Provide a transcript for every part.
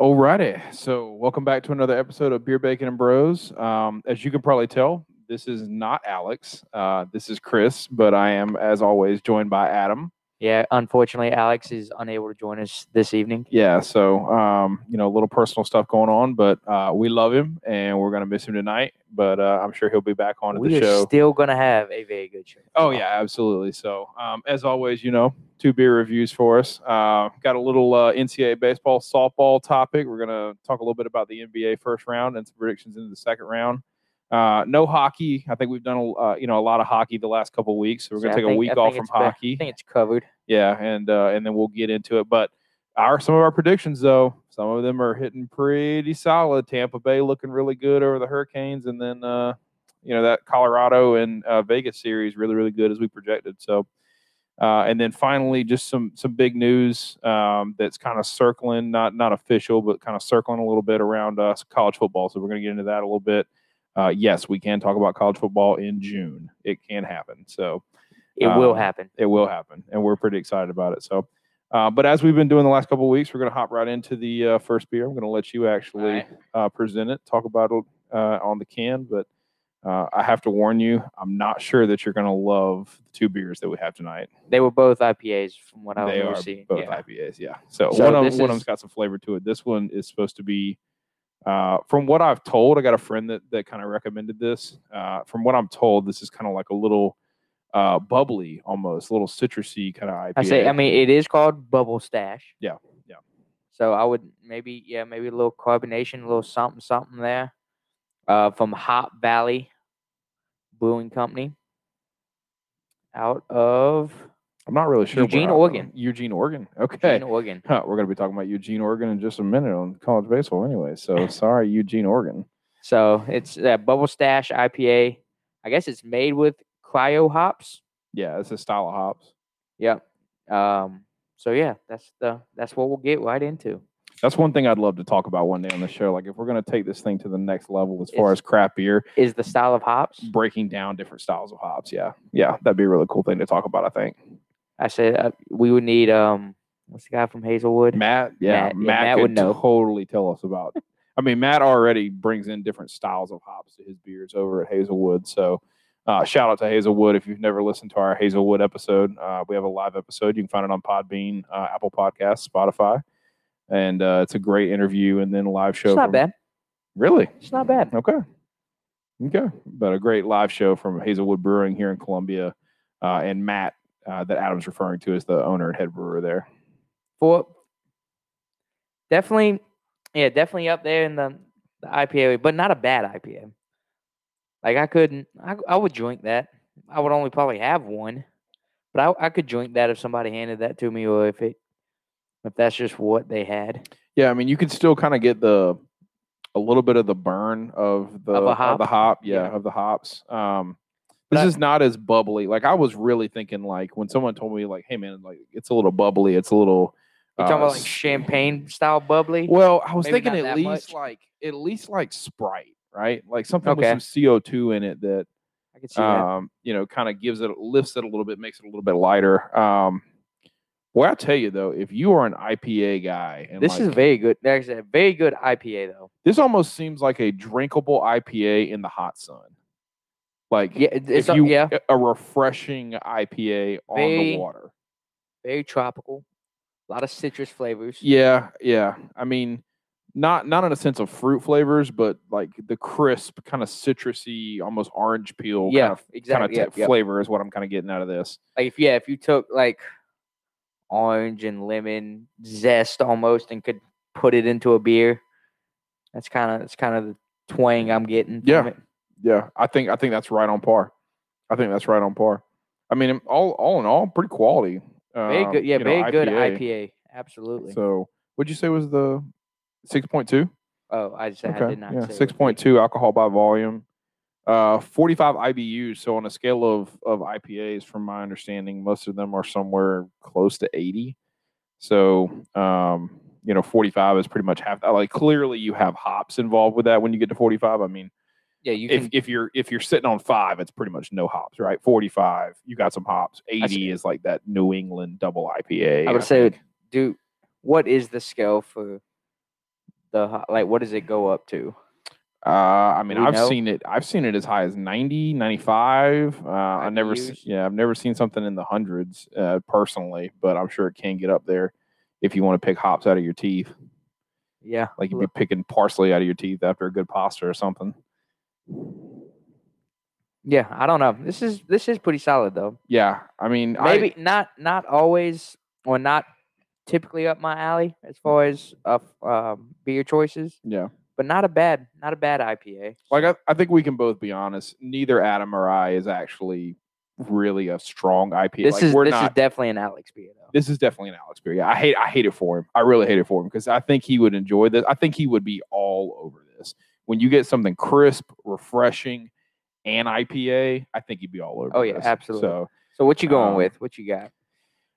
Alrighty, so welcome back to another episode of Beer Bacon and Bros. Um, as you can probably tell, this is not Alex. Uh, this is Chris, but I am, as always, joined by Adam. Yeah, unfortunately, Alex is unable to join us this evening. Yeah, so um, you know, a little personal stuff going on, but uh, we love him and we're gonna miss him tonight. But uh, I'm sure he'll be back on we the are show. still gonna have a very good show. Oh yeah, absolutely. So um, as always, you know, two beer reviews for us. Uh, got a little uh, NCAA baseball softball topic. We're gonna talk a little bit about the NBA first round and some predictions into the second round. Uh, no hockey. I think we've done a uh, you know a lot of hockey the last couple of weeks. So we're gonna take a week I off from hockey. I think it's covered. Yeah, and uh, and then we'll get into it. But our some of our predictions though, some of them are hitting pretty solid. Tampa Bay looking really good over the Hurricanes, and then uh, you know that Colorado and uh, Vegas series really really good as we projected. So. Uh, and then finally, just some some big news um, that's kind of circling, not not official, but kind of circling a little bit around us college football. So we're going to get into that a little bit. Uh, yes, we can talk about college football in June. It can happen. So It will Um, happen. it will happen, and we're pretty excited about it. So, uh, but as we've been doing the last couple of weeks, we're going to hop right into the uh, first beer. I'm going to let you actually right. uh, present it, talk about it uh, on the can. But uh, I have to warn you, I'm not sure that you're going to love the two beers that we have tonight. They were both IPAs from what I they remember are seeing. both yeah. IPAs, yeah. So, So one of this one of them's got some flavor to it. This one is supposed to be. Uh, from what I've told, I got a friend that, that kind of recommended this. Uh, from what I'm told, this is kind of like a little uh, bubbly, almost a little citrusy kind of IPA. I say, I mean, it is called Bubble Stash. Yeah, yeah. So I would maybe, yeah, maybe a little carbonation, a little something, something there. Uh, from Hop Valley Brewing Company, out of I'm not really sure. Eugene, Oregon. Eugene, Oregon. Okay. Eugene, Oregon. Huh, we're going to be talking about Eugene, Oregon in just a minute on college baseball anyway. So sorry, Eugene, Oregon. So it's that Bubble Stash IPA. I guess it's made with cryo hops. Yeah, it's a style of hops. Yep. Um. So yeah, that's the that's what we'll get right into. That's one thing I'd love to talk about one day on the show. Like if we're going to take this thing to the next level as far as craft beer, Is the style of hops? breaking down different styles of hops. Yeah. Yeah. That'd be a really cool thing to talk about, I think. I said uh, we would need um. What's the guy from Hazelwood? Matt, yeah, Matt- Matt, yeah, Matt could would know. totally tell us about. I mean, Matt already brings in different styles of hops to his beers over at Hazelwood. So, uh, shout out to Hazelwood. If you've never listened to our Hazelwood episode, uh, we have a live episode. You can find it on Podbean, uh, Apple Podcasts, Spotify, and uh, it's a great interview and then a live show. It's not from- bad. Really? It's not bad. Okay. Okay. But a great live show from Hazelwood Brewing here in Columbia, uh, and Matt uh, that Adam's referring to as the owner and head brewer there. For definitely, yeah, definitely up there in the, the IPA, but not a bad IPA. Like I couldn't, I, I would drink that. I would only probably have one, but I, I could drink that if somebody handed that to me, or if it, if that's just what they had. Yeah, I mean, you could still kind of get the a little bit of the burn of the Of a the hop? hop, yeah, Yeah. of the hops. Um, But this I- is not as bubbly. Like I was really thinking, like when someone told me, like, "Hey, man, like it's a little bubbly. It's a little." You're talking uh, about like champagne style bubbly. Well, I was Maybe thinking at least much. like at least like Sprite, right? Like something Okay. with some CO two in it that I could see that. um, you know, kind of gives it, lifts it a little bit, makes it a little bit lighter. Um, boy, I tell you though, if you are an IPA guy, and This is very good. There's a very good IPA though. this almost seems like a drinkable IPA in the hot sun. Like, Yeah, it's if a- you yeah, a refreshing IPA on the water. very tropical. A lot of citrus flavors. Yeah, yeah. I mean, not not in a sense of fruit flavors, but like the crisp, kind of citrusy, almost orange peel yeah, kind of exactly. kind of yeah, yeah. flavor is what I'm kind of getting out of this. Like if yeah, if you took like orange and lemon zest almost and could put it into a beer, that's kind of that's kind of the twang I'm getting. From Yeah. it. Yeah, I think I think that's right on par. I think that's right on par. I mean, all all in all, pretty quality. very um, good. Yeah, you know, very good IPA. Absolutely. So, what'd you say was the six point two? oh, I just I Okay, did not. yeah, say it was six point two alcohol by volume. Uh, 45 IBUs. So on a scale of of IPAs, from my understanding, most of them are somewhere close to 80. So, um, you know, 45 is pretty much half. Like clearly, you have hops involved with that when you get to 45. I mean, Yeah, you if can. if you're if you're sitting on five, it's pretty much no hops, right? 45, you got some hops. 80 is like that New England double IPA. I would say, think. do what is the scale for the like? What does it go up to? Uh, I mean, I've know? seen it. I've seen it as high as 90, 95. Uh, I never, se- yeah, I've never seen something in the hundreds uh, personally, but I'm sure it can get up there if you want to pick hops out of your teeth, Yeah, like you'd be picking parsley out of your teeth after a good pasta or something. Yeah. I don't know. This is this is pretty solid though. Yeah, I mean, I- Maybe not not always or not typically up my alley as far as uh, f- um, beer choices, yeah, but not a bad not a bad IPA. like I, I think we can both be honest. Neither Adam or I is actually really a strong IPA. this like, is this not. is definitely an Alex beer though. this is definitely an Alex beer. Yeah, I hate I hate it for him. I really hate it for him because I think he would enjoy this. I think he would be all over this. When you get something crisp, refreshing, and IPA, I think you'd be all over. Oh, yeah, this. absolutely. So So what you going um, with? What you got?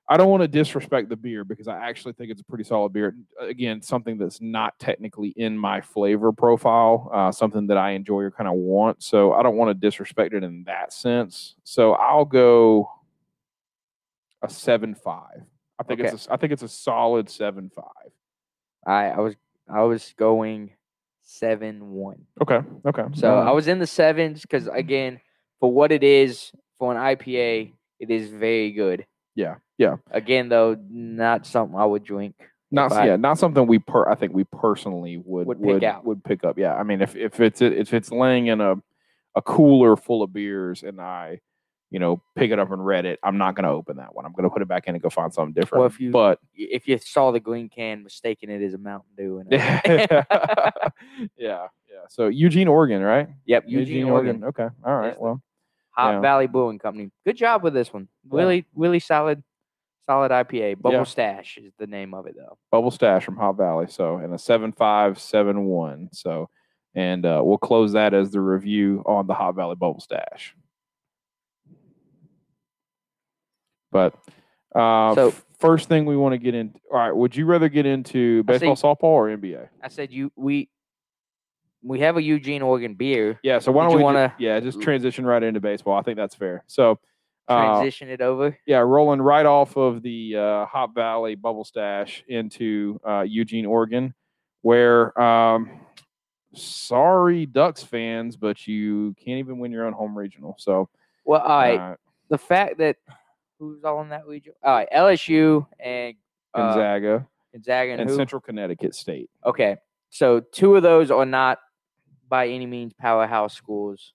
I don't want to disrespect the beer because I actually think it's a pretty solid beer. Again, something that's not technically in my flavor profile, uh, something that I enjoy or kind of want. So I don't want to disrespect it in that sense. So I'll go a seven five. I think it's a, I think it's a solid seven five. I I was I was going seven one. Okay. Okay. So Uh, I was in the sevens because again, for what it is for an IPA, it is very good. yeah. Yeah. Again, though, not something I would drink. Not I- yeah. Not something we per. I think we personally would Would pick out. would pick up. Yeah. I mean, if if it's if it's laying in a a cooler full of beers and I, you know, pick it up and read it, I'm not going to open that one. I'm going to put it back in and go find something different. Well, if you- but If you saw the green can, mistaking it as a Mountain Dew. And yeah, yeah. So Eugene, Oregon, right? yep, Eugene, Oregon, Okay. All right. Yes, Well, Hop yeah. Valley Brewing Company. Good job with this one. Yeah. Really, really solid, solid IPA. Bubble Yeah. Stash is the name of it, though. Bubble Stash from Hop Valley. So, and a seven five seven one. So, and uh, we'll close that as the review on the Hop Valley Bubble Stash. But uh, So- first thing we want to get into. All right, would you rather get into see- baseball, softball, or NBA? I said you we we have a Eugene, Oregon beer. Yeah. So why don't we? wanna- yeah, just transition right into baseball. I think that's fair. So. Uh, Transition it over. yeah, rolling right off of the uh, Hop Valley Bubble Stash into uh, Eugene, Oregon, where um, sorry Ducks fans, but you can't even win your own home regional. So, Well, all right. uh, the fact that who's all in that region? All right, LSU and uh, Gonzaga Gonzaga and, and who? Central Connecticut State. Okay, so two of those are not by any means powerhouse schools.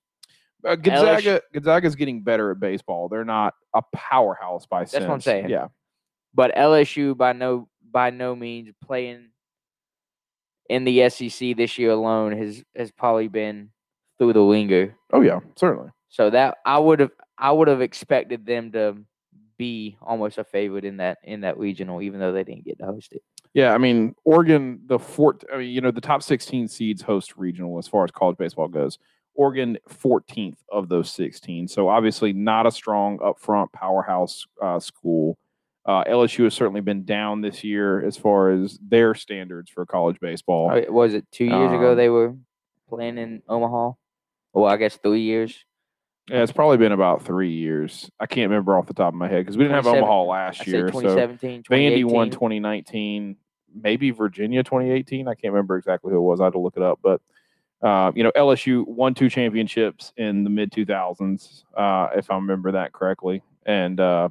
Uh, Gonzaga, Gonzaga's getting better at baseball. They're not a powerhouse by That's what I'm saying. Yeah, but LSU by no by no means playing in the SEC this year alone has has probably been through the ringer. oh yeah, certainly. So that I would have I would have expected them to be almost a favorite in that in that regional, even though they didn't get to host it. Yeah, I mean Oregon, the fourth. I mean, you know, the top sixteen seeds host regional as far as college baseball goes. Oregon, fourteenth of those sixteen. So obviously not a strong upfront powerhouse uh, school. Uh, LSU has certainly been down this year as far as their standards for college baseball. Uh, Was it two years ago Um, they were playing in Omaha? Well, I guess three years. Yeah, it's probably been about three years. I can't remember off the top of my head because we didn't have 27 Omaha last year. So 2017, Vandy won 2019, maybe Virginia 2018. I can't remember exactly who it was. I had to look it up. But, uh, you know, LSU won two championships in the mid 2000s, uh, if I remember that correctly. And uh,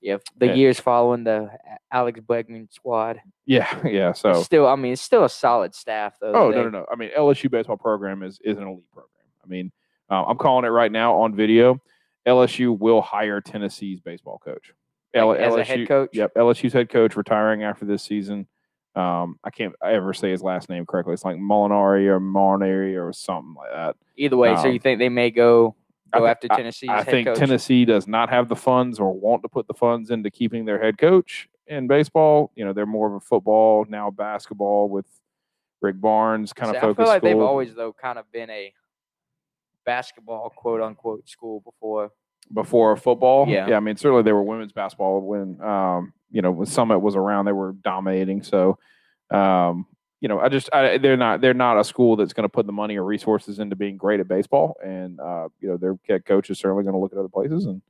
Yeah, the Yeah. years following the Alex Bregman squad. yeah, yeah. It's So, still, I mean, it's still a solid staff though. oh, no, no, no. I mean, LSU baseball program is, is an elite program. I mean, uh, I'm calling it right now on video. LSU will hire Tennessee's baseball coach. Like, as a head coach? Yep, LSU's head coach retiring after this season. Um, I can't ever say his last name correctly. It's like Molinari or Molinari or something like that. Either way, so Um, you think they may go I go thi- after Tennessee's I head think coach? Tennessee does not have the funds or want to put the funds into keeping their head coach in baseball. You know, they're more of a football now basketball with Rick Barnes kind See, of I focused. feel like they've always though kind of been a basketball quote unquote school before. before football. Yeah. yeah. I mean, certainly they were women's basketball when um, you know when Summitt was around. They were dominating. So, um, you know, I just I, they're not they're not a school that's going to put the money or resources into being great at baseball. And uh, you know, their head coach is certainly going to look at other places. And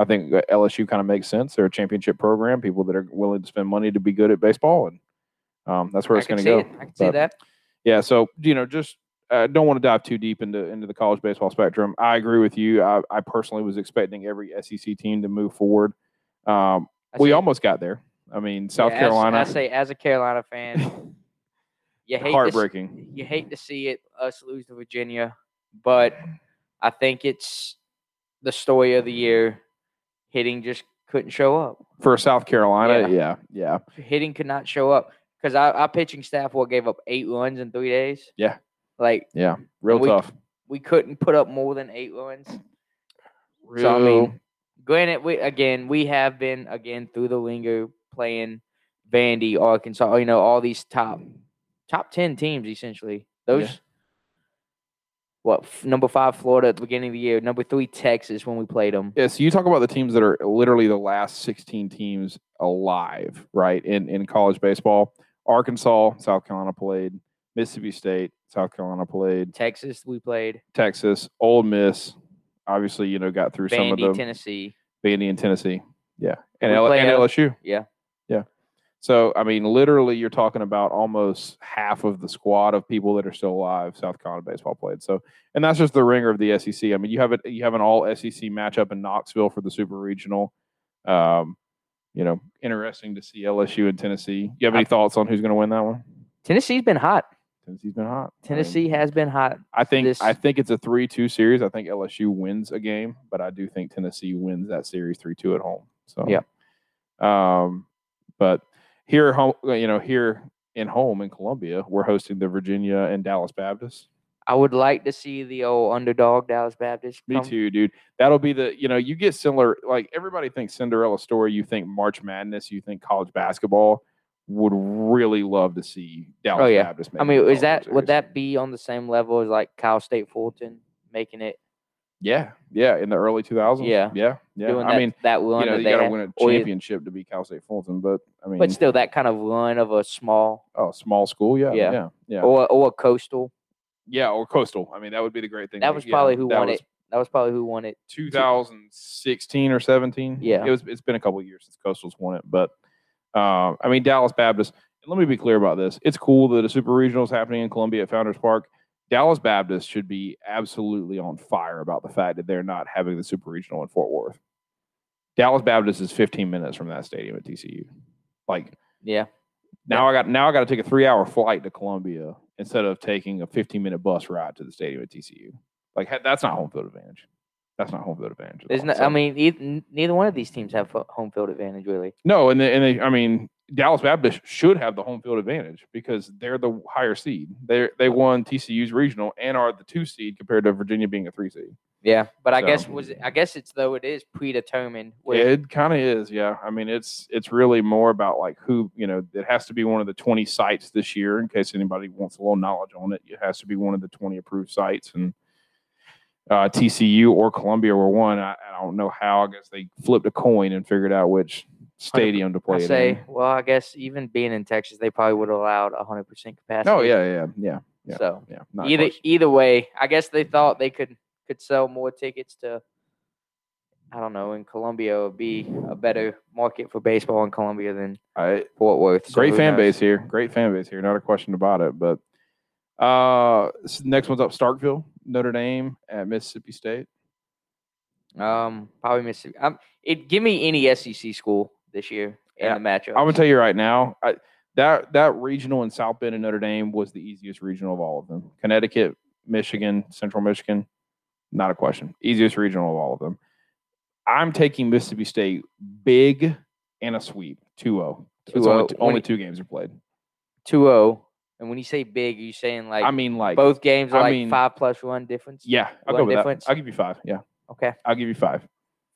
I think LSU kind of makes sense. They're a championship program. People that are willing to spend money to be good at baseball, and um, that's where I it's going to it. go. I can see that. Yeah, so you know, just uh, don't want to dive too deep into into the college baseball spectrum. I agree with you. I, I personally was expecting every SEC team to move forward. Um, I we almost got there. I mean, South yeah, as- Carolina, I say, as a Carolina fan, you hate to, heartbreaking. you hate to see it us lose to Virginia, but I think it's the story of the year. Hitting just couldn't show up. For South Carolina, yeah, yeah. Hitting could not show up because our, our pitching staff what gave up eight runs in three days. Yeah. Like yeah, Real we- tough. we couldn't put up more than eight runs. Real, So I mean, granted, we again we have been again through the linger playing Vandy, Arkansas, you know, all these top top ten teams essentially. Those what f- number five Florida at the beginning of the year, number three Texas when we played them. yeah, so you talk about the teams that are literally the last 16 teams alive, right? In in college baseball. Arkansas, South Carolina played, Mississippi State, South Carolina played, Texas we played, Texas, Ole Miss, obviously, you know, got through some of Vandy, the Tennessee. Vandy and Tennessee. Yeah. And, L- and L- LSU. Yeah. Yeah. So, I mean, literally, you're talking about almost half of the squad of people that are still alive. South Carolina baseball played. So, and that's just the ringer of the SEC. I mean, you have it. You have an all SEC matchup in Knoxville for the Super Regional. Um, you know, interesting to see LSU and Tennessee. You have any thoughts on who's going to win that one? Tennessee's been hot. Tennessee's been hot. I mean, Tennessee has been hot. I think this- I think it's a three-two series. I think LSU wins a game, but I do think Tennessee wins that series three-two at home. So Yeah. Um, but here, at home, you know, here in home in Columbia, we're hosting the Virginia and Dallas Baptist. I would like to see the old underdog Dallas Baptist. Me come- too, dude. That'll be the you know you get similar like everybody thinks Cinderella story. You think March Madness. You think college basketball. Would really love to see Dallas Oh, yeah. Baptist. I mean, is that would that be on the same level as like Cal State Fulton making it? Yeah, yeah, in the early 2000s. Yeah. yeah, yeah. doing I that, mean, that run you know, you got to win a championship to be Cal State Fulton, but I mean, but still that kind of run of a small oh, small school, yeah, Yeah. yeah, yeah, or or a coastal. yeah, or coastal. I mean, that would be the great thing. That was yeah, probably who won was it. That was probably who won it. 2016 or 17. Yeah. it was. It's been a couple of years since Coastal's won it, but um, I mean, Dallas Baptist. And let me be clear about this. It's cool that a super regional is happening in Columbia at Founders Park. Dallas Baptist should be absolutely on fire about the fact that they're not having the super regional in Fort Worth. Dallas Baptist is 15 minutes from that stadium at TCU. Like Yeah, now, I got now I got to take a three hour flight to Columbia instead of taking a 15 minute bus ride to the stadium at TCU. Like that's not home field advantage. That's not home field advantage. there's all. no. So- I mean, eith- n- neither one of these teams have home field advantage really. no, and they, and they, I mean Dallas Baptist should have the home field advantage because they're the higher seed. They they won TCU's regional and are the two seed compared to Virginia being a three seed. Yeah, but I guess was I guess it's though it is predetermined. Where, It kind of is, yeah. I mean, it's it's really more about like who you know. It has to be one of the twenty sites this year. In case anybody wants a little knowledge on it, it has to be one of the twenty approved sites, and uh, TCU or Columbia were one. I, I don't know how. I guess they flipped a coin and figured out which stadium to play I say, in. well, I guess even being in Texas, they probably would have allowed hundred percent capacity. Oh yeah, yeah, yeah, yeah, So yeah. Either either way, I guess they thought they could could sell more tickets to. I don't know. In Columbia, would be a better market for baseball in Columbia than I, Fort Worth. so great fan knows? base here. Great fan base here. Not a question about it. But uh, next one's up: Starkville, Notre Dame at Mississippi State. Um, probably Mississippi. Um, it give me any SEC school this year in Yeah, the matchup. I'm gonna tell you right now, I, that that regional in South Bend and Notre Dame was the easiest regional of all of them. Connecticut, Michigan, Central Michigan, not a question. Easiest regional of all of them. I'm taking Mississippi State big and a sweep 2-0. Only, 2-0. t- only two games are played. 2-0. And when you say big, are you saying like I mean, like, both games are I like mean- five plus one difference? yeah, I'll one go with difference? that. I'll give you five. Yeah, Okay, I'll give you five.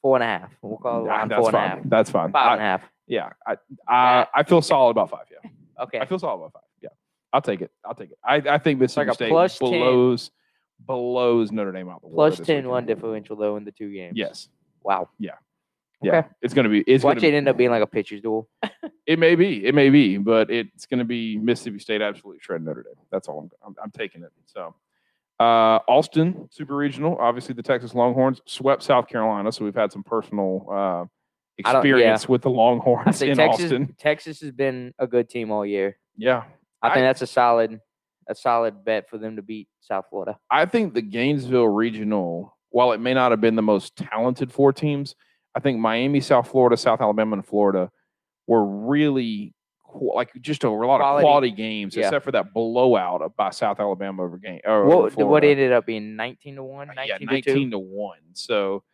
four and a half. We'll call it Ah, line that's four and a fine. half. That's fine. Five I- and a half. yeah, I, I I feel solid about five. Yeah. Okay. I feel solid about five. Yeah, I'll take it. I'll take it. I, I think Mississippi like State plus 10. blows blows Notre Dame out the water. Plus this 10 weekend. run differential though in the two games. Yes. Wow. Yeah. Okay. It's gonna be. It's Watch gonna. it end up being like a pitcher's duel. It may be. It may be, but it's gonna be Mississippi State absolutely shredding Notre Dame. That's all. I'm. I'm, I'm taking it. So. Uh, Austin Super Regional, obviously the Texas Longhorns swept South Carolina, so we've had some personal uh, I don't- yeah. experience with the Longhorns in Texas Austin. Texas has been a good team all year. Yeah, I, I- think that's a solid a solid bet for them to beat South Florida. I think the Gainesville regional, while it may not have been the most talented four teams, I think Miami, South Florida, South Alabama, and Florida were really like just a, lot of Quality. quality games, Yeah. except for that blowout by South Alabama over game. What what ended up being nineteen to one, Uh, 19 yeah, to 19 two. to 1. So,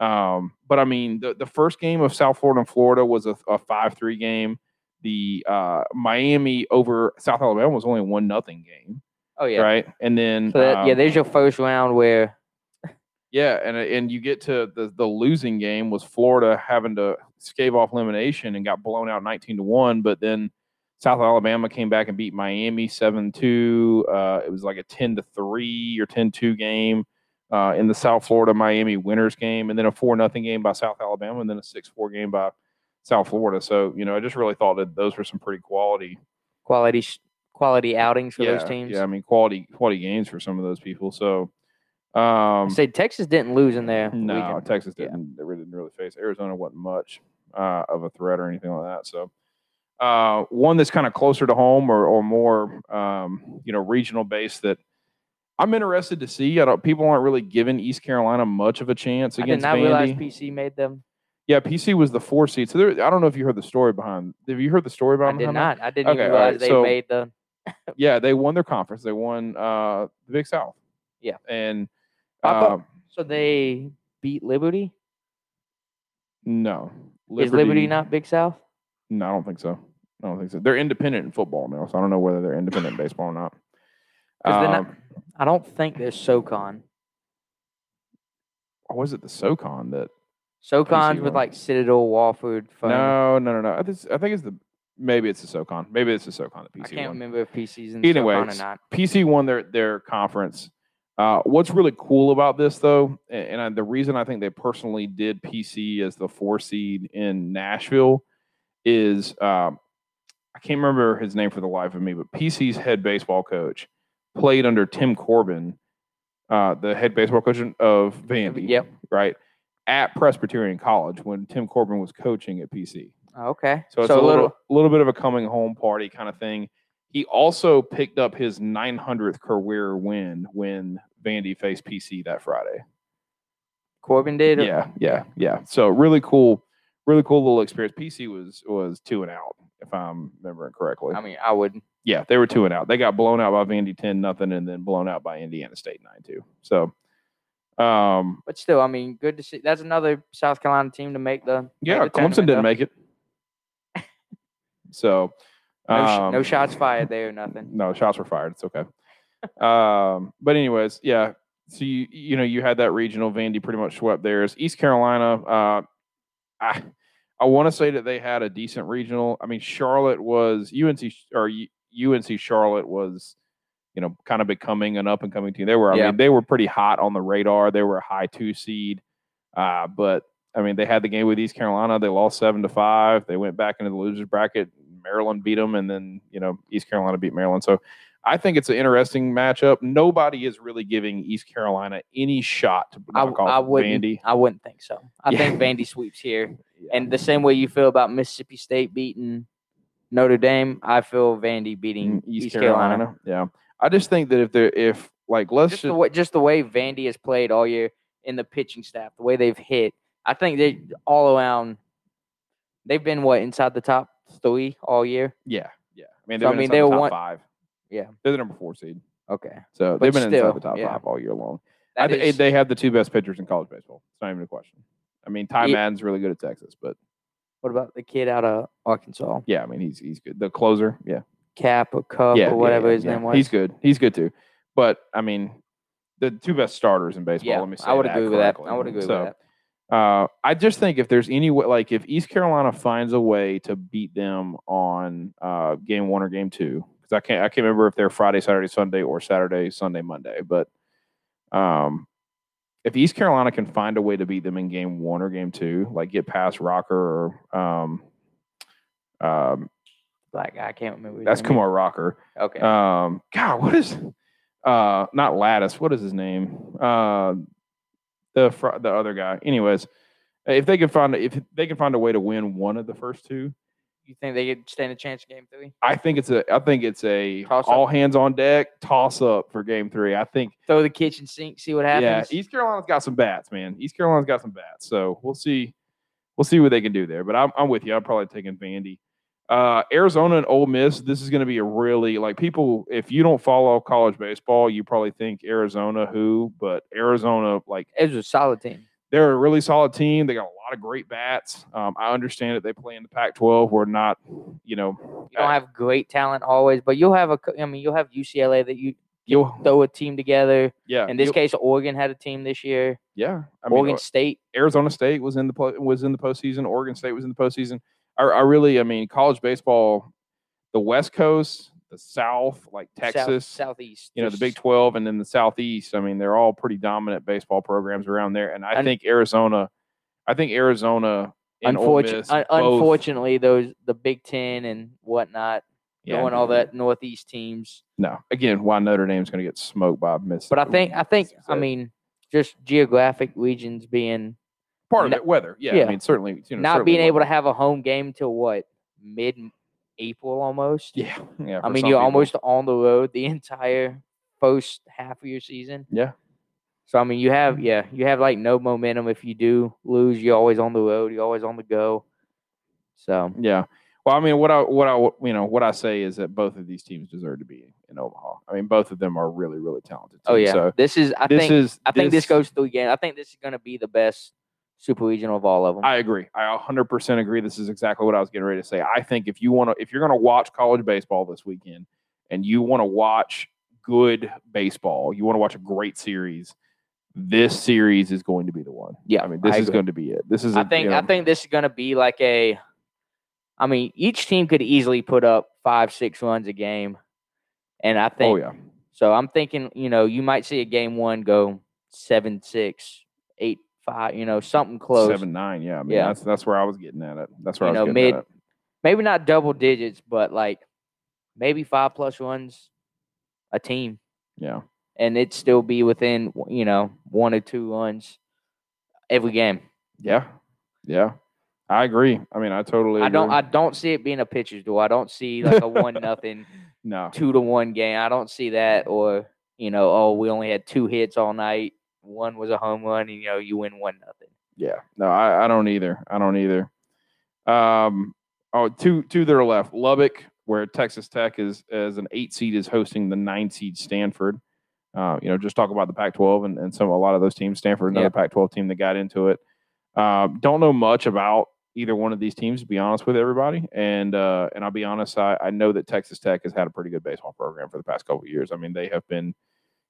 um, but I mean, the, the first game of South Florida and Florida was a, a 5 3 game. The uh, Miami over South Alabama was only a 1 nothing game, Oh yeah. right? And then, So that, yeah, um, there's your first round where yeah, and, and you get to the, the losing game was Florida having to scave off elimination and got blown out 19 to 1. But then South Alabama came back and beat Miami 7 2. Uh, it was like a 10 to 3 or 10 2 game uh, in the South Florida Miami winners game, and then a 4 nothing game by South Alabama, and then a 6 4 game by South Florida. So, you know, I just really thought that those were some pretty quality. quality quality outings for yeah, those teams. yeah, I mean, quality quality games for some of those people. So, um, I say Texas didn't lose in there. no, Texas didn't. They really didn't really face Arizona. wasn't much uh, of a threat or anything like that. So, uh, one that's kind of closer to home or or more, um, you know, regional based that I'm interested to see. I don't. People aren't really giving East Carolina much of a chance I did against not realize PC made them. yeah, PC was the four seed. So there, I don't know if you heard the story behind. Have you heard the story I behind? did behind that? not. I didn't Okay, even realize right, they so- made the. Yeah, they won their conference. They won uh, the Big South. Yeah. and I um, So they beat Liberty. no, Is Liberty not Big South? No, I don't think so. I don't think so. They're independent in football now, so I don't know whether they're independent in baseball or not. they're not- Um, I don't think there's SoCon. or was it the SoCon that? SoCon's with like Citadel, Wofford. Fun. No, no, no, no. I think, I think it's the maybe it's the SoCon. Maybe it's the SoCon that PC. I can't won. remember if PC's in Either SoCon way, or not. PC won their their conference. Uh, what's really cool about this, though, a- and, I, the reason I think they personally did PC as the four seed in Nashville is um, I can't remember his name for the life of me, but PC's head baseball coach played under Tim Corbin, uh, the head baseball coach of Vandy, Yep. right, at Presbyterian College when Tim Corbin was coaching at PC. Okay. So it's a little, little bit of a coming home party kind of thing. He also picked up his 900th career win when Vandy faced PC that Friday. Corbin did. Yeah, yeah, yeah. So really cool, really cool little experience. PC was was two and out, if I'm remembering correctly. I mean, I would. yeah, they were two and out. They got blown out by Vandy 10 nothing, and then blown out by Indiana State 9 2. So, um, But still, I mean, good to see. That's another South Carolina team to make the. make yeah, the Clemson didn't though. make it. So, No, sh- no um, shots fired there nothing. No, shots were fired. It's okay. um, but anyways, yeah. So you you know you had that regional. Vandy pretty much swept theirs. East Carolina. Uh, I I want to say that they had a decent regional. I mean, Charlotte was UNC sh- or U- UNC Charlotte was, you know, kind of becoming an up and coming team. They were. I Yeah. mean, they were pretty hot on the radar. They were a high two seed. Uh, but I mean, they had the game with East Carolina. They lost seven to five. They went back into the losers bracket. Maryland beat them, and then you know East Carolina beat Maryland. So I think it's an interesting matchup. Nobody is really giving East Carolina any shot to I, off I wouldn't. Vandy. I wouldn't think so. I Yeah. think Vandy sweeps here, Yeah. and the same way you feel about Mississippi State beating Notre Dame, I feel Vandy beating Mm, East, East, Carolina. Carolina. Yeah, I just think that if they're if like let's Just just, the way, just the way Vandy has played all year in the pitching staff, the way they've hit. I think they all around. They've been what inside the top three all year. yeah yeah. I mean, So, I they've been mean, inside they the were top one- five. Yeah. They're the number four seed, Okay, so But they've been still, inside the top yeah. five all year long. I that is- they have the two best pitchers in college baseball. It's not even a question. I mean, Ty Ye- Madden's really good at Texas, but What about the kid out of Arkansas, yeah, I mean, he's he's good. The closer, yeah. Cap or Cup yeah, or whatever yeah, his yeah. name was? He's good. He's good too. But I mean, the two best starters in baseball. Yeah, let me say I would that agree with that. correctly. I would agree So, with that. Uh, I just think if there's any way, like if East Carolina finds a way to beat them on uh, game one or game two, because I can't I can't remember if they're Friday, Saturday, Sunday, or Saturday, Sunday, Monday, but um, if East Carolina can find a way to beat them in game one or game two, like get past Rocker or um, um, Black guy, I can't remember. that's. Kumar Rocker. Okay. Um, God, what is uh not Lattice? What is his name? Uh, the fr- the other guy. Anyways, if they can find if they can find a way to win one of the first two, You think they could stand a chance in game three? I think it's a I think it's a Toss up. all hands on deck toss up for game three. I think Throw the kitchen sink, see what happens. yeah. East Carolina's got some bats, man. East Carolina's got some bats, so we'll see we'll see what they can do there. But I'm I'm with you. I'm probably taking Vandy. Uh, Arizona and Ole Miss. This is going to be a really like people. If you don't follow college baseball, you probably think Arizona who, but Arizona like it was a solid team. they're a really solid team. They got a lot of great bats. Um, I understand that they play in the Pac-12. We're not, you know, You don't have great talent always, but you'll have a. I mean, you'll have UCLA that you you'll throw a team together. yeah. In this case, Oregon had a team this year. yeah. I mean, Oregon uh, State. Arizona State was in the was in the postseason. Oregon State was in the postseason. I, I really, I mean, college baseball, the West Coast, the South, like South- Texas, Southeast. you know, the Big Twelve, and then the Southeast. I mean, they're all pretty dominant baseball programs around there. And I think Arizona, I think Arizona. And Ole Unfortu- Miss un- unfortunately, those the Big Ten and whatnot, yeah, going all that Northeast teams. No, again, why Notre Dame's going to get smoked by Mississippi? But I think I think I mean just geographic regions being part of it, weather. Yeah, yeah. I mean, certainly, you know, not certainly being able to weather. have a home game till what mid April almost. Yeah, yeah. I for mean, some you're people. almost on the road the entire first half of your season. Yeah, So I mean, you have mm. yeah, you have like no momentum. If you do lose, you're always on the road. You're always on the go. So yeah. Well, I mean, what I what I you know what I say is that both of these teams deserve to be in Omaha. I mean, both of them are really really talented. oh yeah, So this is I this think is I think this goes through games. I think this is going to be the best super regional of all of them. I agree. I 100% agree. This is exactly what I was getting ready to say. I think if you want to, if you're going to watch college baseball this weekend, and you want to watch good baseball, you want to watch a great series. This series is going to be the one. Yeah, I mean, this I is going to be it. This is. I a- think you I think this is going to be like a. I mean, each team could easily put up five, six runs a game, and I oh, think Oh yeah. so. I'm thinking, you know, you might see a game one go seven, six, eight, five, you know, something close. Seven nine. Yeah. I mean, Yeah. that's that's where I was getting at it. That's where You I was know, getting mid- at it. Maybe not double digits, but like maybe five plus runs a team, Yeah. and it'd still be within, you know, one or two runs every game. Yeah. Yeah. I agree. I mean, I totally. I don't. I don't see it being a pitcher's duel. I don't see like a one nothing. no. two to one game. I don't see that, or you know, oh, we only had two hits all night. One was a home run, and you know, you win one nothing. Yeah, no, I, I don't either. I don't either. Um, oh, two two that are left. Lubbock, where Texas Tech is as an eight seed is hosting the nine seed Stanford. Uh, you know, just talk about the Pac-12 and, and some a lot of those teams. Stanford, another Yeah. Pac-12 team that got into it. Um, don't know much about either one of these teams, to be honest with everybody. And uh, and I'll be honest, I, I know that Texas Tech has had a pretty good baseball program for the past couple of years. I mean, they have been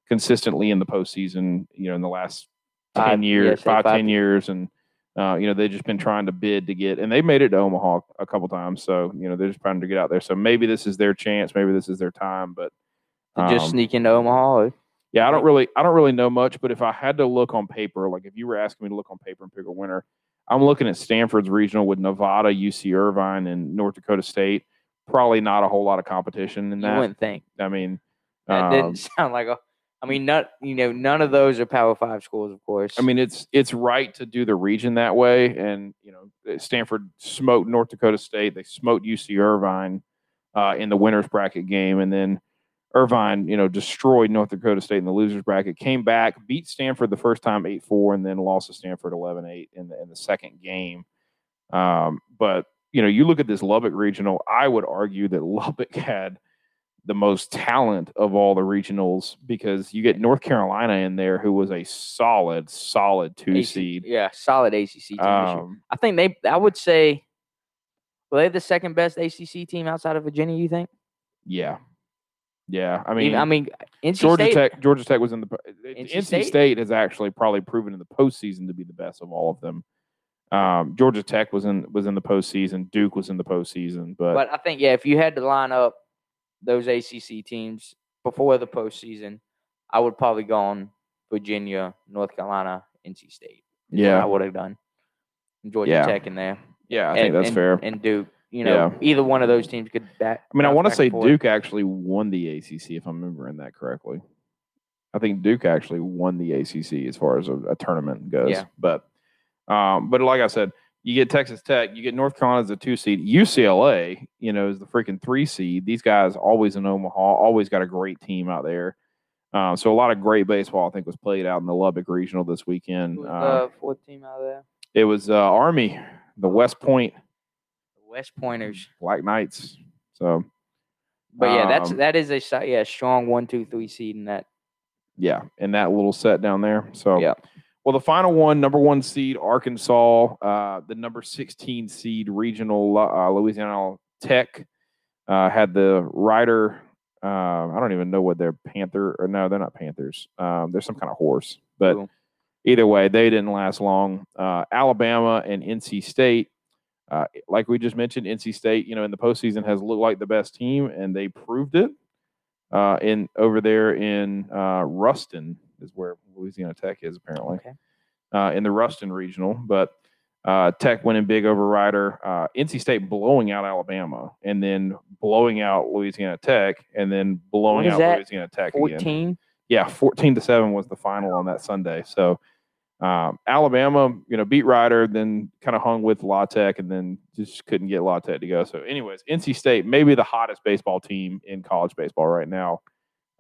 consistently in the postseason. You know, in the last ten yeah, years, say five, five ten years, and uh, you know they've just been trying to bid to get, and they made it to Omaha a couple times. So you know they're just trying to get out there. So maybe this is their chance. Maybe this is their time. But To just um, sneak into Omaha. or- yeah, I don't really, I don't really know much. But if I had to look on paper, like if you were asking me to look on paper and pick a winner, I'm looking at Stanford's regional with Nevada, UC Irvine, and North Dakota State. Probably not a whole lot of competition in that. You wouldn't think I mean, that um, didn't sound like a. I mean, not you know, none of those are Power Five schools, of course. I mean, it's it's right to do the region that way, and you know, uh, Stanford smoked North Dakota State. They smoked UC Irvine uh, in the winners bracket game, and then Irvine, you know, destroyed North Dakota State in the losers bracket. Came back, beat Stanford the first time eight four, and then lost to Stanford 11-8 in the in the second game. Um, but you know, you look at this Lubbock regional. I would argue that Lubbock had the most talent of all the regionals because you get North Carolina in there, who was a solid, solid two AC seed. Yeah, solid ACC team. Um, I think they. I would say. Were they the second best ACC team outside of Virginia? You think? yeah, yeah. I mean, I mean, NC Georgia State. Tech. Georgia Tech was in the NC NC, State? State? has actually probably proven in the postseason to be the best of all of them. Um, Georgia Tech was in was in the postseason. Duke was in the postseason, but, But I think yeah, if you had to line up those ACC teams before the postseason, I would probably go on Virginia, North Carolina, NC State. Yeah. I would have done. Georgia Yeah. Tech in there. yeah, I think that's and- fair. And Duke, you know, Yeah. either one of those teams could back. I mean, I want to say. Duke actually won the ACC, if I'm remembering that correctly. I think Duke actually won the ACC as far as a, a tournament goes. Yeah. But, um, but like I said, you get Texas Tech, you get North Carolina as a two seed, UCLA, you know, is the freaking three seed. These guys always in Omaha, always got a great team out there. Um, so a lot of great baseball, I think, was played out in the Lubbock Regional this weekend. Uh, the fourth team out there? it was uh, Army, the West Point The West Pointers. Black Knights. So But yeah, that's Um, that is a yeah strong one, two, three seed in that. yeah, in that little set down there. So Yeah. Well, the final one, number one seed Arkansas, uh, the number sixteen seed regional uh, Louisiana Tech uh, had the Rider. Uh, I don't even know what they're panther or no, they're not panthers. Um, they're some kind of horse, but Cool. either way, they didn't last long. Uh, Alabama and NC State, uh, like we just mentioned, NC State, you know, in the postseason has looked like the best team, and they proved it. Uh, in over there in uh, Ruston is where Louisiana Tech is apparently Okay. uh, in the Ruston regional, but uh, Tech winning big over Rider. Uh, NC State blowing out Alabama, and then blowing out Louisiana Tech, and then blowing out that? Louisiana Tech again Fourteen. yeah, 14 to 7 was the final on that Sunday. So um, Alabama, you know, beat Rider, then kind of hung with La Tech and then just couldn't get La Tech to go. So, anyways, NC State, maybe the hottest baseball team in college baseball right now,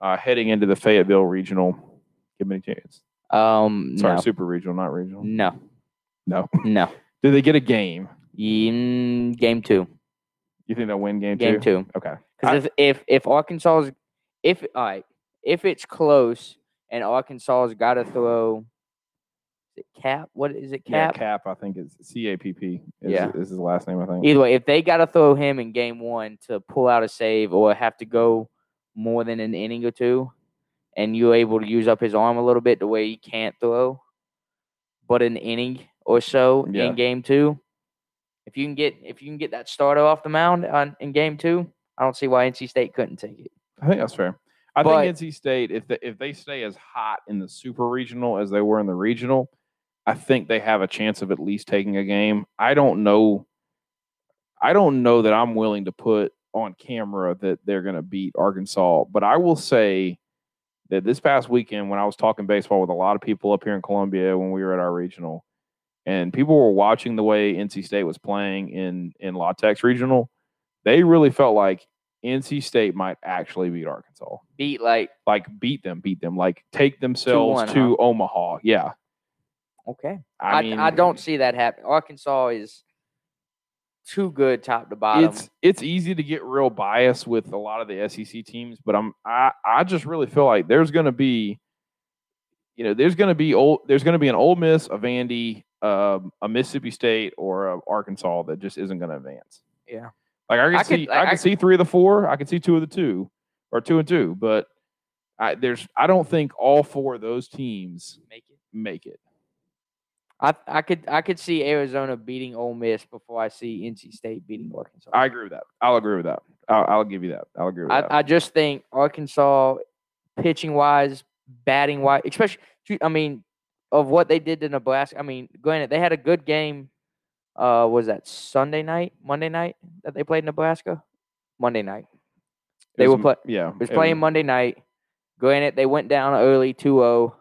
uh, heading into the Fayetteville regional. Give me a chance. Um, Sorry, no, super regional, not regional. no, No. no. Do they get a game? In game two, You think they'll win game, game two? two. Okay. Because if if if Arkansas is if all right if it's close and Arkansas has got to throw, is it cap? What is it? Yeah, Cap. Cap, I think it's C A P P. Is, Yeah. is his last name, I think. Either way, if they got to throw him in game one to pull out a save or have to go more than an inning or two, and you're able to use up his arm a little bit the way he can't throw, but an inning or so Yeah. in game two, if you can get if you can get that starter off the mound on, in game two, I don't see why NC State couldn't take it. I think that's fair. I But- think NC State, if they, if they stay as hot in the super regional as they were in the regional, I think they have a chance of at least taking a game. I don't know. I don't know that I'm willing to put on camera that they're going to beat Arkansas, but I will say that this past weekend when I was talking baseball with a lot of people up here in Columbia when we were at our regional, and people were watching the way NC State was playing in in La Tech regional, they really felt like NC State might actually beat Arkansas. Beat like Like beat them, beat them, like take themselves 2-1, to Omaha. Yeah. okay, I, I, mean I don't see that happen. Arkansas is too good top to bottom. it's it's easy to get real biased with a lot of the SEC teams, but I'm I, I just really feel like there's gonna be you know, there's gonna be old there's gonna be an Ole Miss, a Vandy, um, a Mississippi State, or a Arkansas that just isn't gonna advance. Yeah. Like I can I could- see I- I, I can could- see three of the four, I can see two of the two, or two and two, but I there's I don't think all four of those teams Make it. make it. I I could I could see Arizona beating Ole Miss before I see NC State beating Arkansas. I agree with that. I'll agree with that. I'll, I'll give you that. I'll agree with that. I, I just think Arkansas, pitching wise, batting wise, especially I mean, of what they did to Nebraska. I mean, granted, they had a good game. Uh, was that Sunday night, Monday night that they played Nebraska? Monday night. They was were play- yeah. Was playing Monday night. Granted, they went down early 2-0.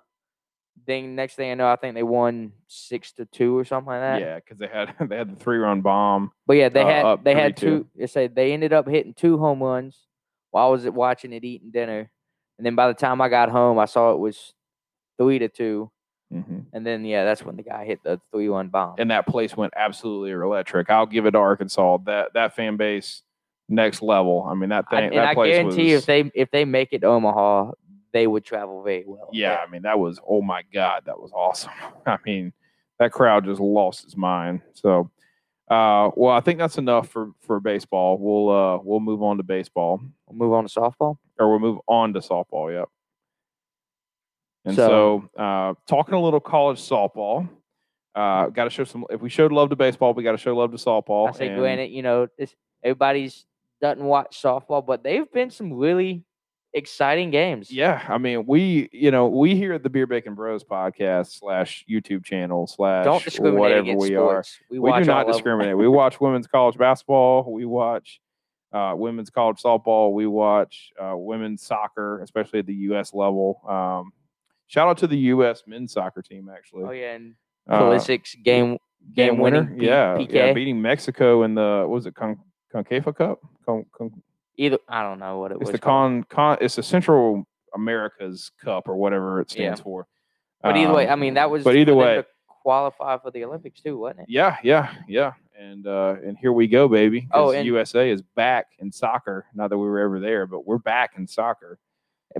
Then next thing I know, I think they won six to two or something like that. Yeah, because they had they had the three run bomb. But yeah, they uh, had they had 3-2. two. They say they ended up hitting two home runs while I was watching it eating dinner, and then by the time I got home, I saw it was three to two, hmm and then yeah, that's when the guy hit the three one bomb. And that place went absolutely electric. I'll give it to Arkansas. That that fan base next level. I mean that I- thing. and that I place guarantee was, if they if they make it to Omaha, they would travel very well. Yeah, I mean that was oh my god, that was awesome. I mean that crowd just lost its mind. So, uh, well, I think that's enough for for baseball. We'll uh we'll move on to baseball, We'll move on to softball. or we'll move on to softball. Yep. And so, So- uh, talking a little college softball. Uh, got to show some. If we showed love to baseball, we got to show love to softball. I say, and- granted, you know, this everybody's doesn't watch softball, but they've been some really exciting games. Yeah, I mean, we you know we here at the Beer Bacon Bros podcast slash YouTube channel slash Don't discriminate whatever we are. sports. We, We watch do not discriminate. we watch women's college basketball. We watch uh, women's college softball. We watch uh, women's soccer, especially at the U.S. level. Um, shout out to the U.S. men's soccer team, actually. Oh yeah, and Uh, Pulisic's game Game winning, P- yeah, yeah, beating Mexico in the what was it Con- Concacaf Cup? Con- Con- Either I don't know what it was. it's the con, con it's the Central America's Cup or whatever it Yeah. stands for. But either way, Um, I mean that was. but either way- to qualify for the Olympics too, wasn't it? Yeah, yeah, yeah. And uh, and here we go, baby. Oh, and- USA is back in soccer. Not that we were ever there, but we're back in soccer.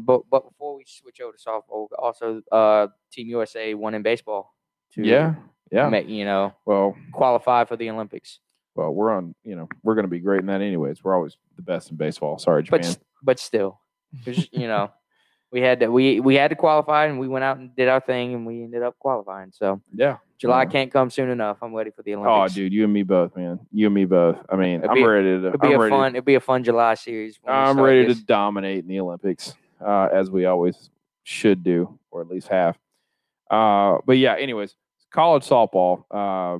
But but before we switch over to softball, also uh, Team USA won in baseball. To Yeah, yeah. you know, Well, qualify for the Olympics. Well, we're on. You know, we're going to be great in that anyways. We're always the best in baseball. Sorry, But Japan. s- but still, you know, we had to we we had to qualify, and we went out and did our thing, and we ended up qualifying. So yeah. July Yeah. can't come soon enough. I'm ready for the Olympics. Oh, dude, you and me both, man. You and me both. I mean, It'd I'm be- ready to. It'll be I'm a fun. It'll be a fun July series. I'm ready this. to dominate in the Olympics, uh, as we always should do, or at least have. Uh, but yeah, anyways, college softball. Uh,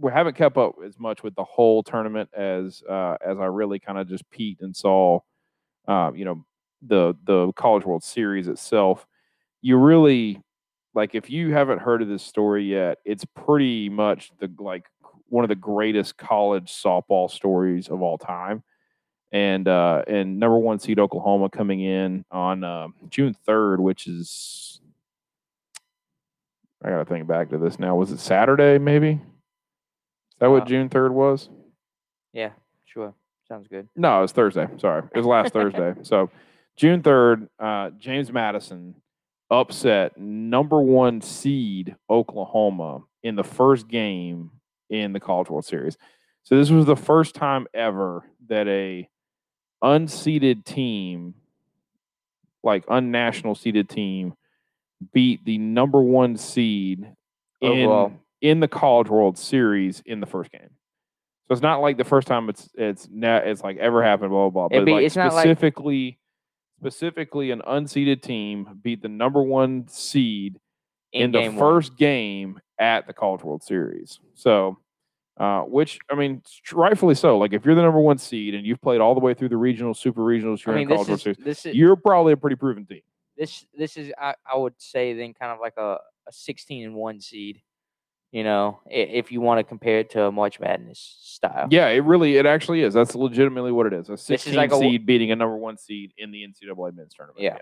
we haven't kept up as much with the whole tournament as uh, as I really kind of just peeked and saw, uh, you know, the the College World Series itself. You really like if you haven't heard of this story yet, it's pretty much the like one of the greatest college softball stories of all time and uh, and number one seed Oklahoma coming in on uh, June third, which is I gotta think back to this now. Was it Saturday? Maybe that what Uh, June third was? Yeah, sure. Sounds good. No, it was Thursday. Sorry, it was last Thursday. So June third, uh, James Madison upset number one seed Oklahoma in the first game in the College World Series. So this was the first time ever that a unseeded team, like unnational seeded team, beat the number one seed Overall. in the College World Series in the first game. So it's not like the first time it's it's na- it's like ever happened, blah blah blah. It'd But be- like it's not like- specifically specifically an unseeded team beat the number one seed in, the game one. first game at the College World Series. So, uh, which I mean, rightfully so. Like if you're the number one seed and you've played all the way through the regional, super regionals, you're mean, in this College World Series. this is You're probably a pretty proven team. this this is I, I would say then kind of like a, a 16 and one seed. You know, if you want to compare it to a March Madness style. Yeah, it really, it actually is. That's legitimately what it is. A is 16 like a w- seed beating a number one seed in the NCAA men's tournament. Yeah.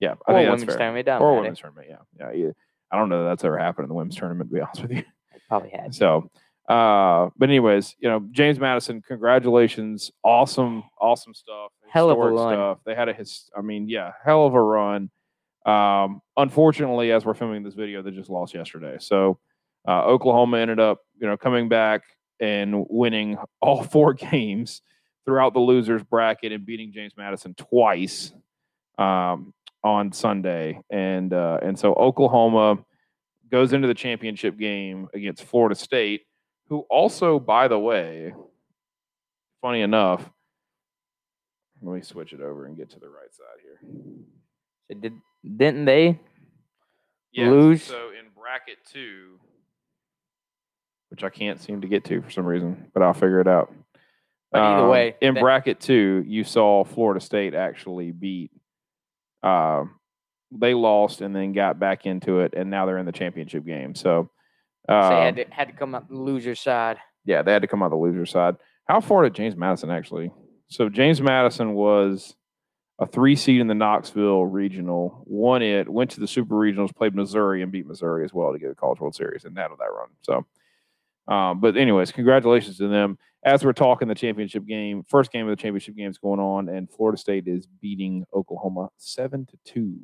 yeah, yeah. I or think women's fair. tournament. Or women's tournament. Yeah, yeah, yeah. I don't know that that's ever happened in the women's tournament. To be honest with you. It Probably had. So, uh, but anyways, you know, James Madison, congratulations, awesome, awesome stuff, Hell of a run. stuff. They had a his, I mean, yeah, hell of a run. Um, unfortunately, as we're filming this video, they just lost yesterday. So, uh, Oklahoma ended up, you know, coming back and winning all four games throughout the losers bracket and beating James Madison twice um, on Sunday, and uh, and so Oklahoma goes into the championship game against Florida State, who also, by the way, funny enough, let me switch it over and get to the right side here. So did didn't they? Yes, Lose. So in bracket two, which I can't seem to get to for some reason, but I'll figure it out. But either Um, way, in that- bracket two, you saw Florida State actually beat. Uh, they lost and then got back into it, and now they're in the championship game. So, uh, So they had to, had to come up the loser side. yeah, they had to come out the loser side. How far did James Madison actually? So James Madison was a three seed in the Knoxville regional, won it, went to the super regionals, played Missouri, and beat Missouri as well to get the College World Series, and out of that run. So, um, but anyways, congratulations to them. As we're talking, the championship game, first game of the championship game is going on, and Florida State is beating Oklahoma seven to two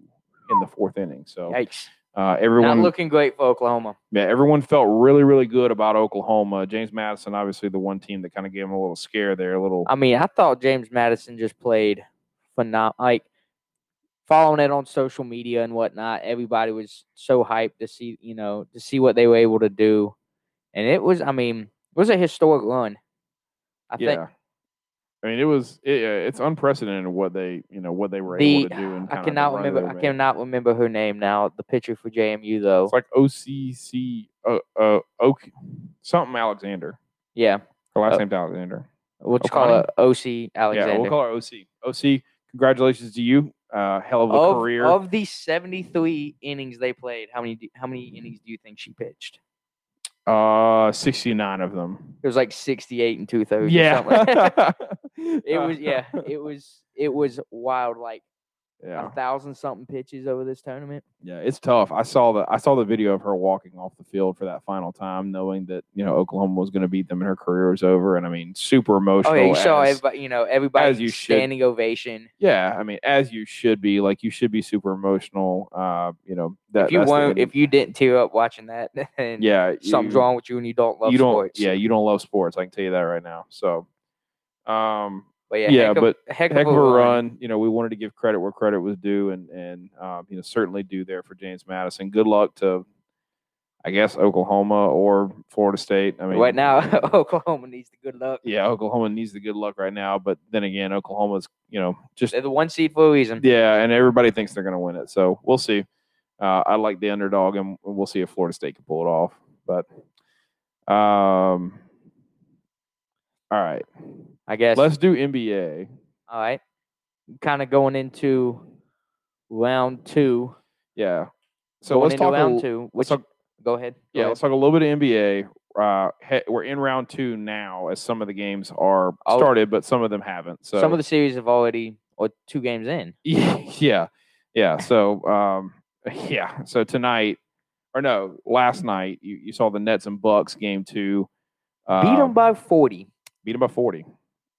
in the fourth inning. So, Yikes! uh, everyone Not looking great for Oklahoma. yeah, everyone felt really, really good about Oklahoma. James Madison, obviously, the one team that kind of gave them a little scare there, a little. I mean, I thought James Madison just played phenomenal. Like following it on social media and whatnot, everybody was so hyped to see, you know, to see what they were able to do, and it was. I mean, it was a historic run. I yeah. think I mean, it was it, uh, it's unprecedented what they you know what they were the able to do. I cannot remember. I made. cannot remember her name now. The pitcher for JMU though. It's like OCC, uh, uh, OK, something Alexander. yeah, Her last Oh. name's Alexander. we'll just call her OC Alexander. Yeah, we'll call her OC. OC, congratulations to you. Uh, hell of a of, career. of the seventy-three innings they played, how many? do- How many innings do you think she pitched? Uh, 69 of them. It was like 68 and two thirds. Yeah. it was yeah. It was it was wild. Like yeah. a thousand something pitches over this tournament. Yeah, it's tough. I saw the I saw the video of her walking off the field for that final time, knowing that you know Oklahoma was going to beat them and her career was over. And I mean, super emotional. Oh yeah, you saw everybody. You know everybody you should. standing ovation. Yeah, I mean, as you should be. Like you should be super emotional. Uh, you know that if you weren't, if you didn't tear up watching that, then yeah, something's wrong with you and you don't love you don't. sports. Yeah, you don't love sports. I can tell you that right now. So, um, but yeah, yeah, heck of, but heck, heck of a run. You know, we wanted to give credit where credit was due, and and um, you know certainly do there for James Madison. Good luck to, I guess Oklahoma or Florida State. I mean, right now, Oklahoma needs the good luck. yeah, Oklahoma needs the good luck right now. But then again, Oklahoma's you know just They're the one seed for a reason. yeah, and everybody thinks they're going to win it. So we'll see. Uh, I like the underdog, and we'll see if Florida State can pull it off. But um, all right, I guess. let's do NBA. All right. Kind of going into round two. Yeah. So going let's into talk. Round l- two. Which, talk- go ahead. go yeah, ahead. let's talk a little bit of NBA. Uh, he, we're in round two now, as some of the games are Oh. started, but some of them haven't. So Some of the series have already, or two games in. yeah, yeah. So um, yeah. So tonight, or no, last night, you, you saw the Nets and Bucks game two. Uh, Beat them by 40. beat them by forty.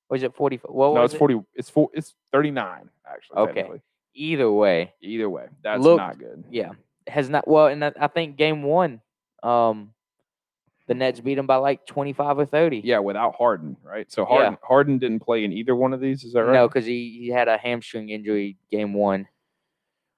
Or is it 40? What no, it's it? forty. It's four. It's thirty nine actually. Okay. Either way, Either way, that's Look- not good. yeah. Has not, well, and I I think game one, um, the Nets beat them by like 25 or 30. Yeah, without Harden, right? So Yeah. Harden Harden didn't play in either one of these. Is that right? No, because he, he had a hamstring injury game one.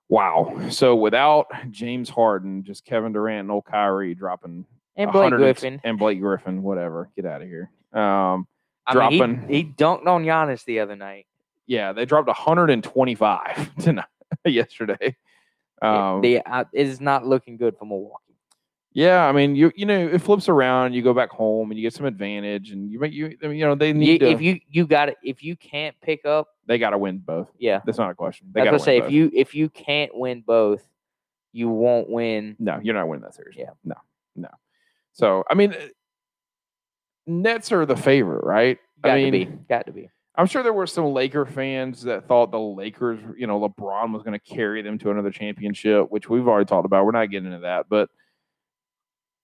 Wow. So without James Harden, just Kevin Durant and old Kyrie dropping And Blake Griffin. and Blake Griffin, whatever. Get out of here. Um, I dropping. mean, he, he dunked on Giannis the other night. yeah, they dropped 125 tonight yesterday. Um, the, uh, it is not looking good for Milwaukee. yeah, I mean, you you know, it flips around. You go back home and you get some advantage, and you make you I mean, you know they You, need to. if you you got it, if you can't pick up, they got to win both. yeah. That's not a question. They I got to say win if you if you can't win both, you won't win. No, you're not winning that series. Yeah. No, no. So I mean, Nets are the favorite, right? Got I mean, to be, got to be. I'm sure there were some Laker fans that thought the Lakers, you know, LeBron was going to carry them to another championship, which we've already talked about. We're not getting into that, but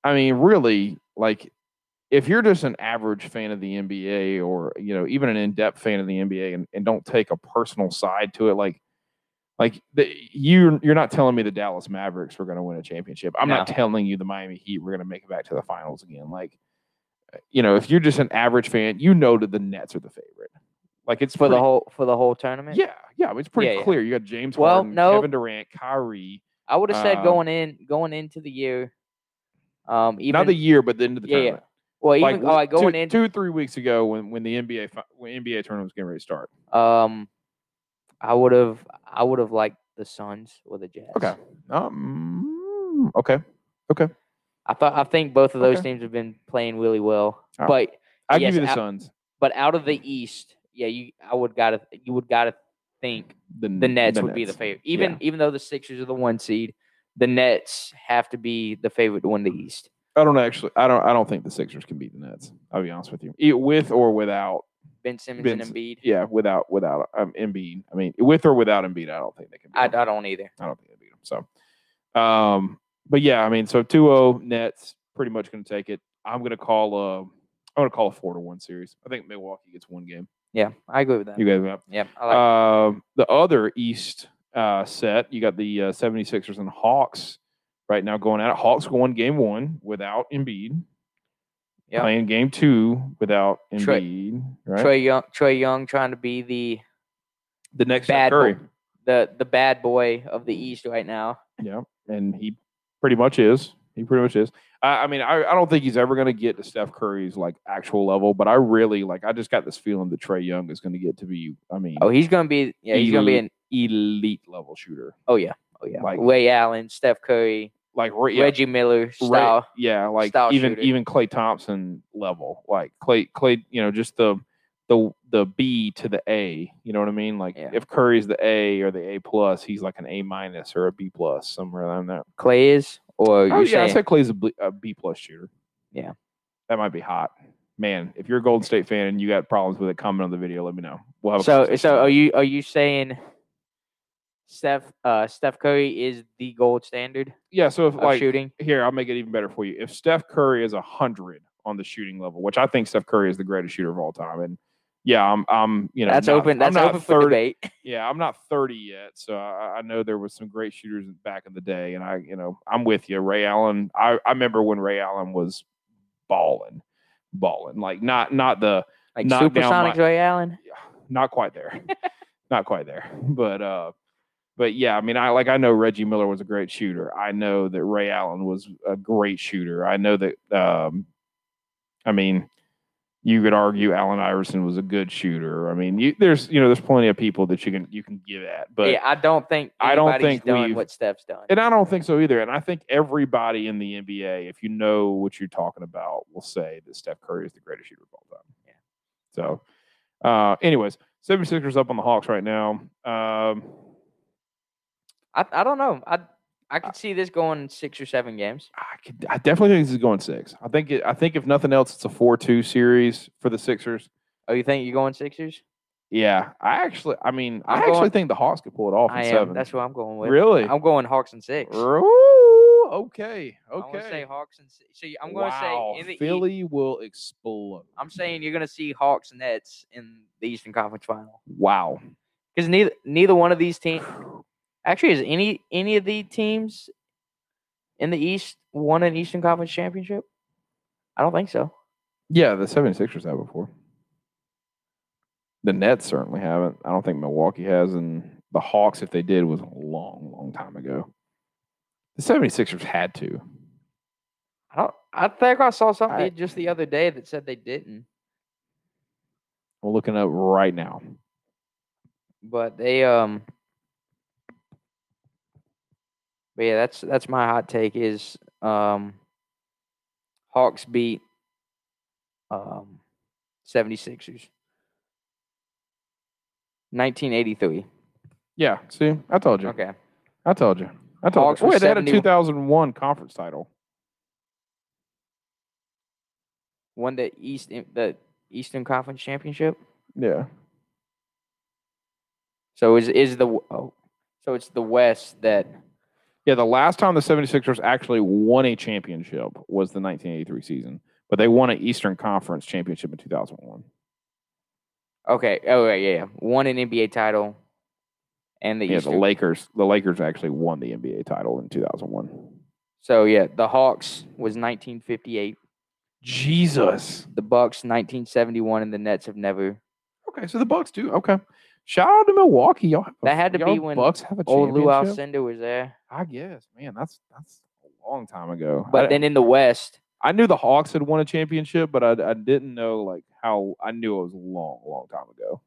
I mean, really, like, if you're just an average fan of the NBA, or you know, even an in-depth fan of the NBA, and, and don't take a personal side to it, like, like the, you, you're not telling me the Dallas Mavericks were going to win a championship. I'm not telling you the Miami Heat were going to make it back to the finals again. Like, you know, if you're just an average fan, you know that the Nets are the favorite. Like it's For the whole for the whole tournament. yeah, yeah, it's pretty Yeah, yeah. clear. You got James Well, Harden, no. Kevin Durant, Kyrie. I would have said Uh, going in going into the year. Um, even not the year, but the end of the yeah, yeah. well, even Like all right, going two, in. two, three weeks ago when when the NBA when NBA tournament was getting ready to start. Um, I would have I would have liked the Suns or the Jazz. Okay. Um. Okay. I thought I think both of those Okay. teams have been playing really well, All but I Yes, give you the out- Suns. but out of the East, yeah, you I would gotta you would gotta think The, the Nets would be the favorite. Even even though the Sixers are the one seed, the Nets have to be the favorite to win the East. I don't actually. I don't. I don't think the Sixers can beat the Nets. I'll be honest with you. With or without. Ben Simmons Ben and Sim- Embiid. Yeah, without without um, Embiid. I mean, with or without Embiid, I don't think they can. Beat I, them. I don't either. I don't think they beat them. So, um, but yeah, I mean, so 2-0 Nets pretty much going to take it. I'm going to call uh, I'm going to call a four to one series. I think Milwaukee gets one game. Yeah, I agree with that. You guys, Yep, I like um, the other East uh, set, you got the uh, 76ers and Hawks right now going at it. Hawks going game one without Embiid. Yep. Playing game two without Trey- Embiid. Right. Trae Young. Trae Young trying to be the the next bad Curry. boy, the the bad boy of the East right now. Yeah, and he pretty much is. He pretty much is. I, I mean, I, I don't think he's ever going to get to Steph Curry's like actual level, but I really like. I just got this feeling that Trae Young is going to get to be. I mean, Oh, he's gonna be. Yeah, he's gonna be an. elite level shooter. Oh yeah. Oh yeah. Like- Ray Allen, Steph Curry, Like yeah, Reggie Miller Ray- style. yeah, like even shooter. even Klay Thompson level. Like Klay Klay, you know, just the the the B to the A. You know what I mean? Like Yeah. if Curry's the A or the A plus, he's like an A minus or a B plus somewhere around that. Klay is, or Oh yeah, I saying said Klay's a B, a B plus shooter. Yeah. that might be hot. Man, if you're a Golden State fan and you got problems with it, comment on the video. Let me know. We'll have So so are you are you saying Steph uh Steph Curry is the gold standard yeah. So if like shooting? here, I'll make it even better for you. If Steph Curry is a hundred on the shooting level, which I think Steph Curry is the greatest shooter of all time, and yeah, I'm, I'm, you know, That's not- open. I'm That's not open for debate. Yeah, I'm not 30 yet, so I, I know there was some great shooters back in the day, and I, you know, I'm with you. Ray Allen, I, I remember when Ray Allen was balling, balling, like not, not the, Like knock down my- Ray Allen. not quite there, not quite there, but, uh, but yeah, I mean, I like I know Reggie Miller was a great shooter. I know that Ray Allen was a great shooter. I know that, um, I mean, you could argue Allen Iverson was a good shooter. I mean, you, there's you know there's plenty of people that you can you can give at, but yeah, I don't think I don't think done what Steph's done. and I don't think so either. And I think everybody in the NBA, if you know what you're talking about, will say that Steph Curry is the greatest shooter of all time. Yeah. So, uh, anyways, 76ers up on the Hawks right now. Um, I I don't know. I I could see this going six or seven games. I, could, I definitely think this is going six. I think it, I think if nothing else, it's a four-two series for the Sixers. Oh, you think you're going Sixers? Yeah, I actually, I mean, I I'm actually going- think the Hawks could pull it off in I am. seven. That's what I'm going with. really. I'm going Hawks and six. Ooh, okay, I'm gonna say okay. Hawks and six. So I'm going to wow, say in the East, Philly will explode. I'm saying you're going to see Hawks and Nets in the Eastern Conference Final Wow. because neither neither one of these teams actually is any any of the teams in the East won an Eastern Conference championship. I don't think so. Yeah, the 76ers have before. The Nets certainly haven't. I don't think Milwaukee has. And the Hawks, if they did, was a long, long time ago. The 76ers had to. I don't. I think I saw something I- just the other day that said they didn't, We're looking up right now. but they um. But yeah, that's that's my hot take is um. Hawks beat um 76ers. 1983. Yeah, see, I told you. Okay. I told you. I told Hawks you. Wait, they had a 2001 conference title. Won the East the Eastern Conference Championship. Yeah. So is is the oh, so it's the West that Yeah, the last time the 76ers actually won a championship was the 1983 season, but they won an Eastern Conference championship in 2001. okay oh yeah yeah won an NBA title and the Yeah, Eastern. the Lakers. The Lakers actually won the NBA title in 2001. so yeah, the Hawks was 1958, Jesus. the Bucks 1971, and the Nets have never. Okay, so the Bucks do. Okay. Shout out to Milwaukee. Y'all have a, That had to be when Bucks have a Old Lew. Alcindor was there, I guess, man, that's that's a long time ago. but I, then in the West, I knew the Hawks had won a championship, but I, I didn't know like how. I knew it was a long, long time ago.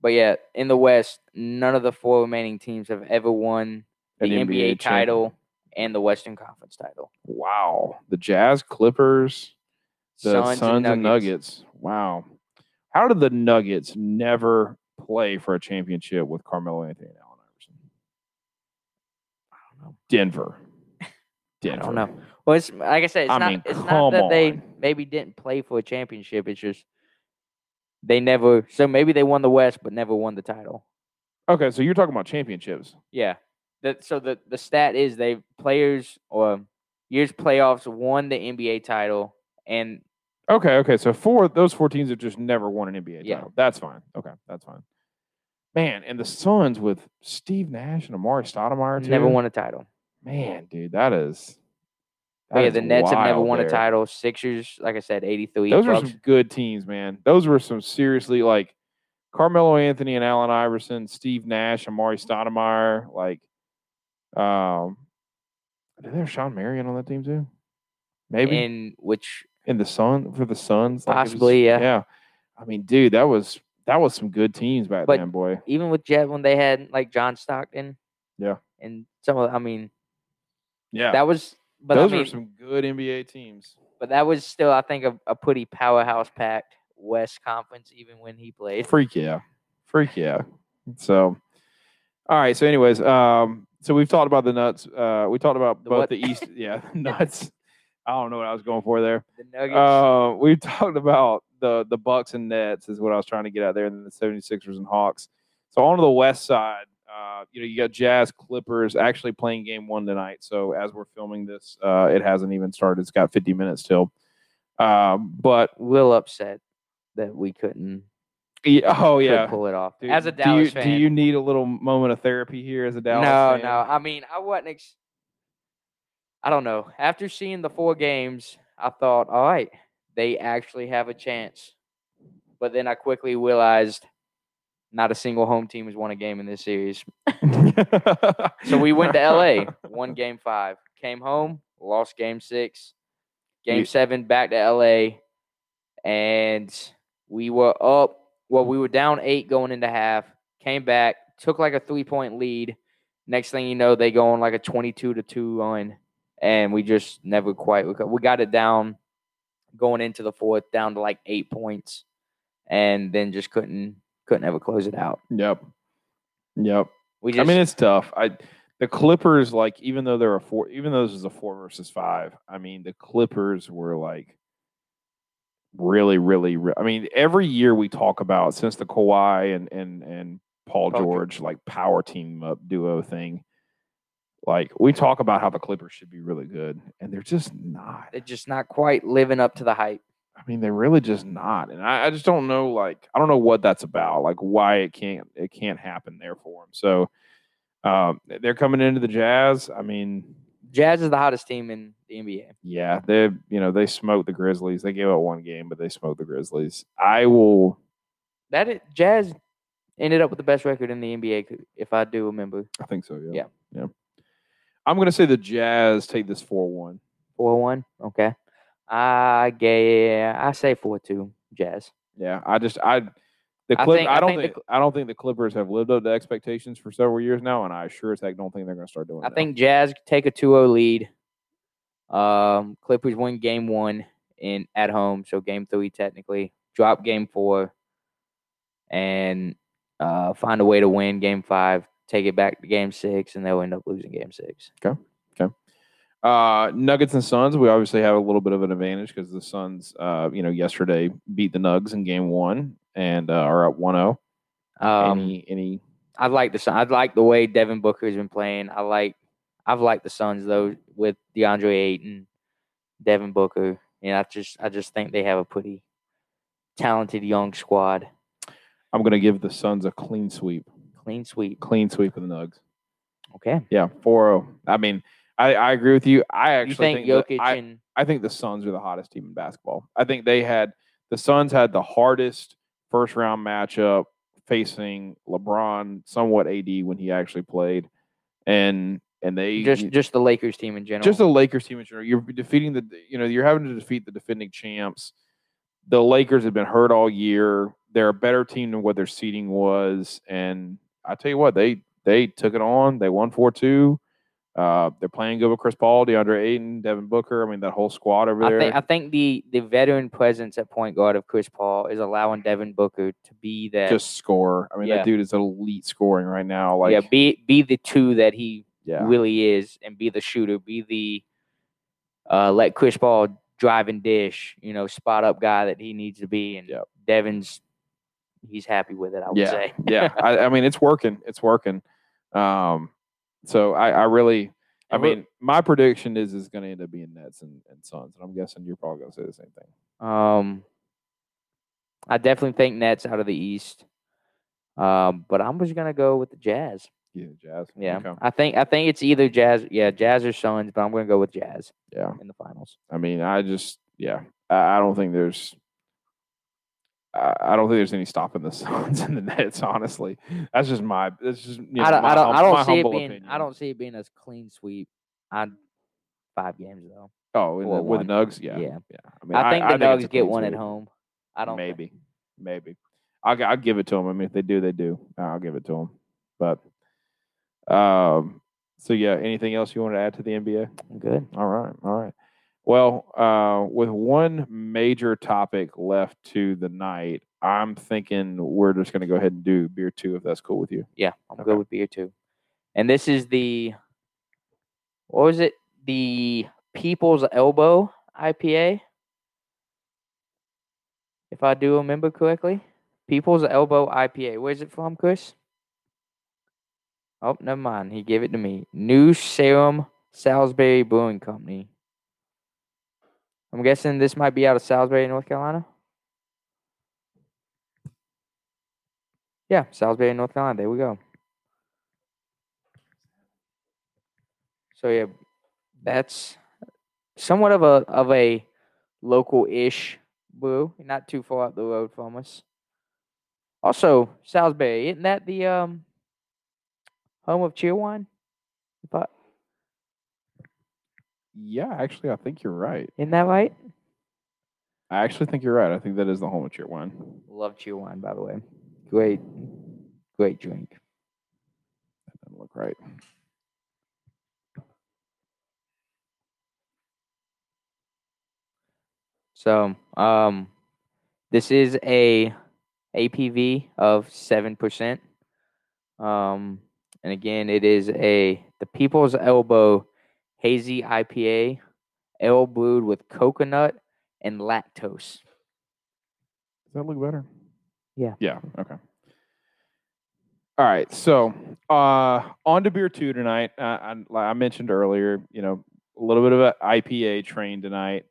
but yeah, in the West, none of the four remaining teams have ever won the NBA, champ- title and the Western Conference title. Wow, the Jazz, Clippers, the Suns, Suns, and, Nuggets. Wow, how did the Nuggets never play for a championship with Carmelo Anthony and Allen Iverson? I don't know. Denver. I Denver. don't know. Well, it's like I said, it's I not. mean, it's not that they maybe didn't play for a championship. It's just they never. So maybe they won the West, but never won the title. Okay, so you're talking about championships. Yeah. That so the the stat is they players or years playoffs won the NBA title and Okay, okay. So four those four teams have just never won an NBA Yeah. title. That's fine. Okay, that's fine. Man, and the Suns with Steve Nash and Amar'e Stoudemire too. never won a title. Man, dude, that is. But yeah, the Nets have never won there. a title. Sixers, like I said, eighty three. Those were some good teams, man. Those were some seriously like Carmelo Anthony and Allen Iverson, Steve Nash, Amar'e Stoudemire. Like, um, did they have Shawn Marion on that team too? Maybe in which in the Sun for the Suns, like, was- Possibly, yeah. Yeah, I mean, dude, that was that was some good teams back But- then, boy. even with Jet when they had like John Stockton. Yeah. And some of I mean Yeah, that was but those I mean were some good NBA teams. but that was still I think a, a pretty powerhouse packed West Conference even when he played. Freak yeah, freak yeah. So, all right. So, anyways, um, so we've talked about the nuts. Uh, we talked about The both what? the East, yeah, nuts. I don't know what I was going for there. The Nuggets. Uh, we talked about the the Bucks and Nets is what I was trying to get out there, and then the 76ers and Hawks. So on to the West side, uh, you know, you got Jazz Clippers actually playing game one tonight. So as we're filming this, uh, it hasn't even started. It's got 50 minutes till. Um, but Real upset that we couldn't, yeah, oh yeah, pull it off. Dude, As a do Dallas you, fan. do you need a little moment of therapy here as a Dallas no, fan? no. I mean, I wasn't. Ex- I don't know. After seeing the four games, I thought, all right, they actually have a chance. But then I quickly realized not a single home team has won a game in this series. So we went to LA, won game five, came home, lost game six, game seven, back to LA, and we were up. Well, we were down eight going into half, came back, took like a three point lead. Next thing you know, they go on like a 22 to 2 run, and we just never quite We got it down going into the fourth, down to like eight points, and then just couldn't couldn't ever close it out. Yep. Yep. We just I mean, it's tough. I the Clippers, like, even though they're a four, even though this is a four versus five, I mean, the Clippers were like really, really. Re- I mean, every year we talk about since the Kawhi and and and Paul Paul George. George like power team up duo thing. Like we talk about how the Clippers should be really good, and they're just not. they're just not quite living up to the hype. I mean, they're really just not, and I, I just don't know. Like, I don't know what that's about. Like, why it can't it can't happen there for them. So, um, they're coming into the Jazz. I mean, Jazz is the hottest team in the NBA. yeah, they you know they smoked the Grizzlies. They gave up one game, but they smoked the Grizzlies. I will. That is, Jazz ended up with the best record in the NBA, if I do remember. I think so. Yeah. Yeah. Yeah. I'm gonna say the Jazz take this four one. Four one. Okay. I gave. I say four two. Jazz. Yeah, I just I. The I think- I, I don't think the I don't think the Clippers have lived up to expectations for several years now, and I sure as heck don't think they're going to start doing. I that. think Jazz take a 2-0 lead. Um, Clippers win game one in at home, so game three technically. Drop game four, and uh, find a way to win game five. Take it back to game six, and they'll end up losing game six. Okay, Uh, Nuggets and Suns, we obviously have a little bit of an advantage because the Suns, uh, you know, yesterday beat the Nugs in game one and uh, are up 1 0. Um, any, any, I like the Sun- I like the way Devin Booker has been playing. I like I've liked the Suns though with DeAndre Ayton, Devin Booker, and I just I just think they have a pretty talented young squad. I'm going to give the Suns a clean sweep. Clean sweep. Clean sweep of the Nugs. Okay. Yeah, 4 0. I mean, I, I agree with you. I actually You think, that- Jokic I, and I think the Suns are the hottest team in basketball. I think they had the Suns had the hardest first round matchup facing LeBron, somewhat AD when he actually played, and and they just just the Lakers team in general? just the Lakers team in general. You're defeating the you know you're having to defeat the defending champs. The Lakers have been hurt all year. They're a better team than what their seeding was, and I tell you what, they they took it on. They won four two. Uh, they're playing good with Chris Paul, DeAndre Ayton, Devin Booker. I mean that whole squad over I there. think I think the the veteran presence at point guard of Chris Paul is allowing Devin Booker to be that just score. I mean Yeah. that dude is elite scoring right now. Like yeah be be the two that he yeah, really is and be the shooter, be the uh, let Chris Paul drive and dish, you know, spot up guy that he needs to be. And Yep. Devin's he's happy with it, I would yeah, say. yeah. I, I mean it's working. It's working. Um, so I, I really. I mean, my prediction is is going to end up being Nets and, and Suns, and I'm guessing you're probably going to say the same thing. Um, I definitely think Nets out of the East. Um, but I'm just gonna go with the Jazz. Yeah, Jazz. Yeah, Okay. I think I think it's either Jazz, yeah, Jazz or Suns, but I'm gonna go with Jazz Yeah. in the finals. I mean, I just yeah. I, I don't think there's. I, I don't think there's any stopping the Suns and the Nets. Honestly, that's just my. That's just you know, I don't, my I don't, I don't see it being, opinion. I don't see it being a clean sweep. on five games though. Oh, the, with the 4-1. Nugs, yeah, Yeah. yeah. I, mean, I think the it's a Nuggets get one at home. I don't think- maybe, maybe. I'll, I'll give it to them. I mean, if they do, they do. I'll give it to them. But, um, so yeah. Anything else you want to add to the NBA? I'm good. All right, all right. Well, uh, with one major topic left to the night, I'm thinking we're just going to go ahead and do beer two, if that's cool with you. Yeah, I'm Okay. good with beer two. And this is the what was it? The People's Elbow IPA. If I do remember correctly, People's Elbow IPA. Where's it from, Chris? Oh, never mind. He gave it to me. New Sarum Salisbury Brewing Company. I'm guessing this might be out of Salisbury, North Carolina. Yeah, Salisbury, North Carolina. There we go. So yeah, that's somewhat of a of a local-ish brew, not too far up the road from us. Also, Salisbury, isn't that the um home of Cheerwine? I, Yeah, actually, I think you're right. isn't that right? I actually think you're right. I think that is the home of Cheerwine. Love Cheerwine, by the way. Great, great drink. That doesn't look right. So, um, this is a ABV of seven percent. Um, and again, it is a the People's Elbow Hazy IPA, ale brewed with coconut and lactose. Does that look better? Yeah. Yeah. Okay. All right. So, uh, on to beer two tonight. Uh, I, like I mentioned earlier, you know, a little bit of an IPA train tonight.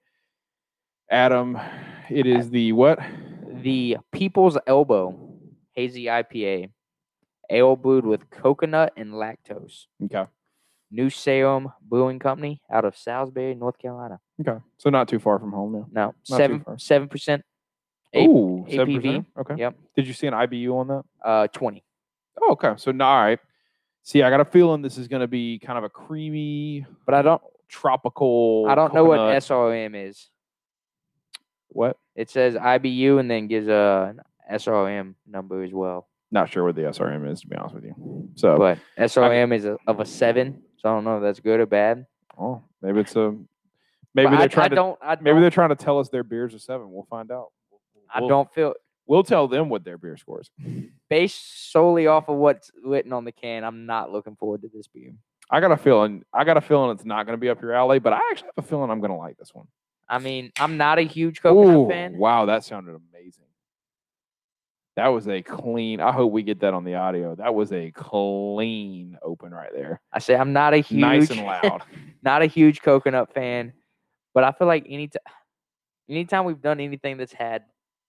Adam, it is the what? The People's Elbow Hazy IPA, ale brewed with coconut and lactose. Okay. New Sarum Brewing Company out of Salisbury, North Carolina. Okay. So not too far from home now. No, seven seven percent. A- Ooh, ABV. 7%? Okay. Yep. Did you see an IBU on that? Uh, twenty. Oh, okay. So, now, all right. See, I got a feeling this is going to be kind of a creamy, But I don't. tropical. I don't know what SRM is. What? It says IBU and then gives a an SRM number as well. Not sure what the SRM is, to be honest with you. So, But SRM is a, of a seven, so I don't know if that's good or bad. oh, maybe it's a. Maybe But they're I, trying I to. don't. I Maybe don't, they're trying to tell us their beers are seven. We'll find out. I We'll- don't feel We'll tell them what their beer scores. based solely off of what's written on the can. I'm not looking forward to this beer. I got a feeling. I got a feeling it's not going to be up your alley, but I actually have a feeling I'm going to like this one. I mean, I'm not a huge coconut Ooh, fan. wow, that sounded amazing. That was a clean. I hope we get that on the audio. That was a clean open right there. I say I'm not a huge, Nice and loud. not a huge coconut fan, but I feel like any t- anytime we've done anything that's had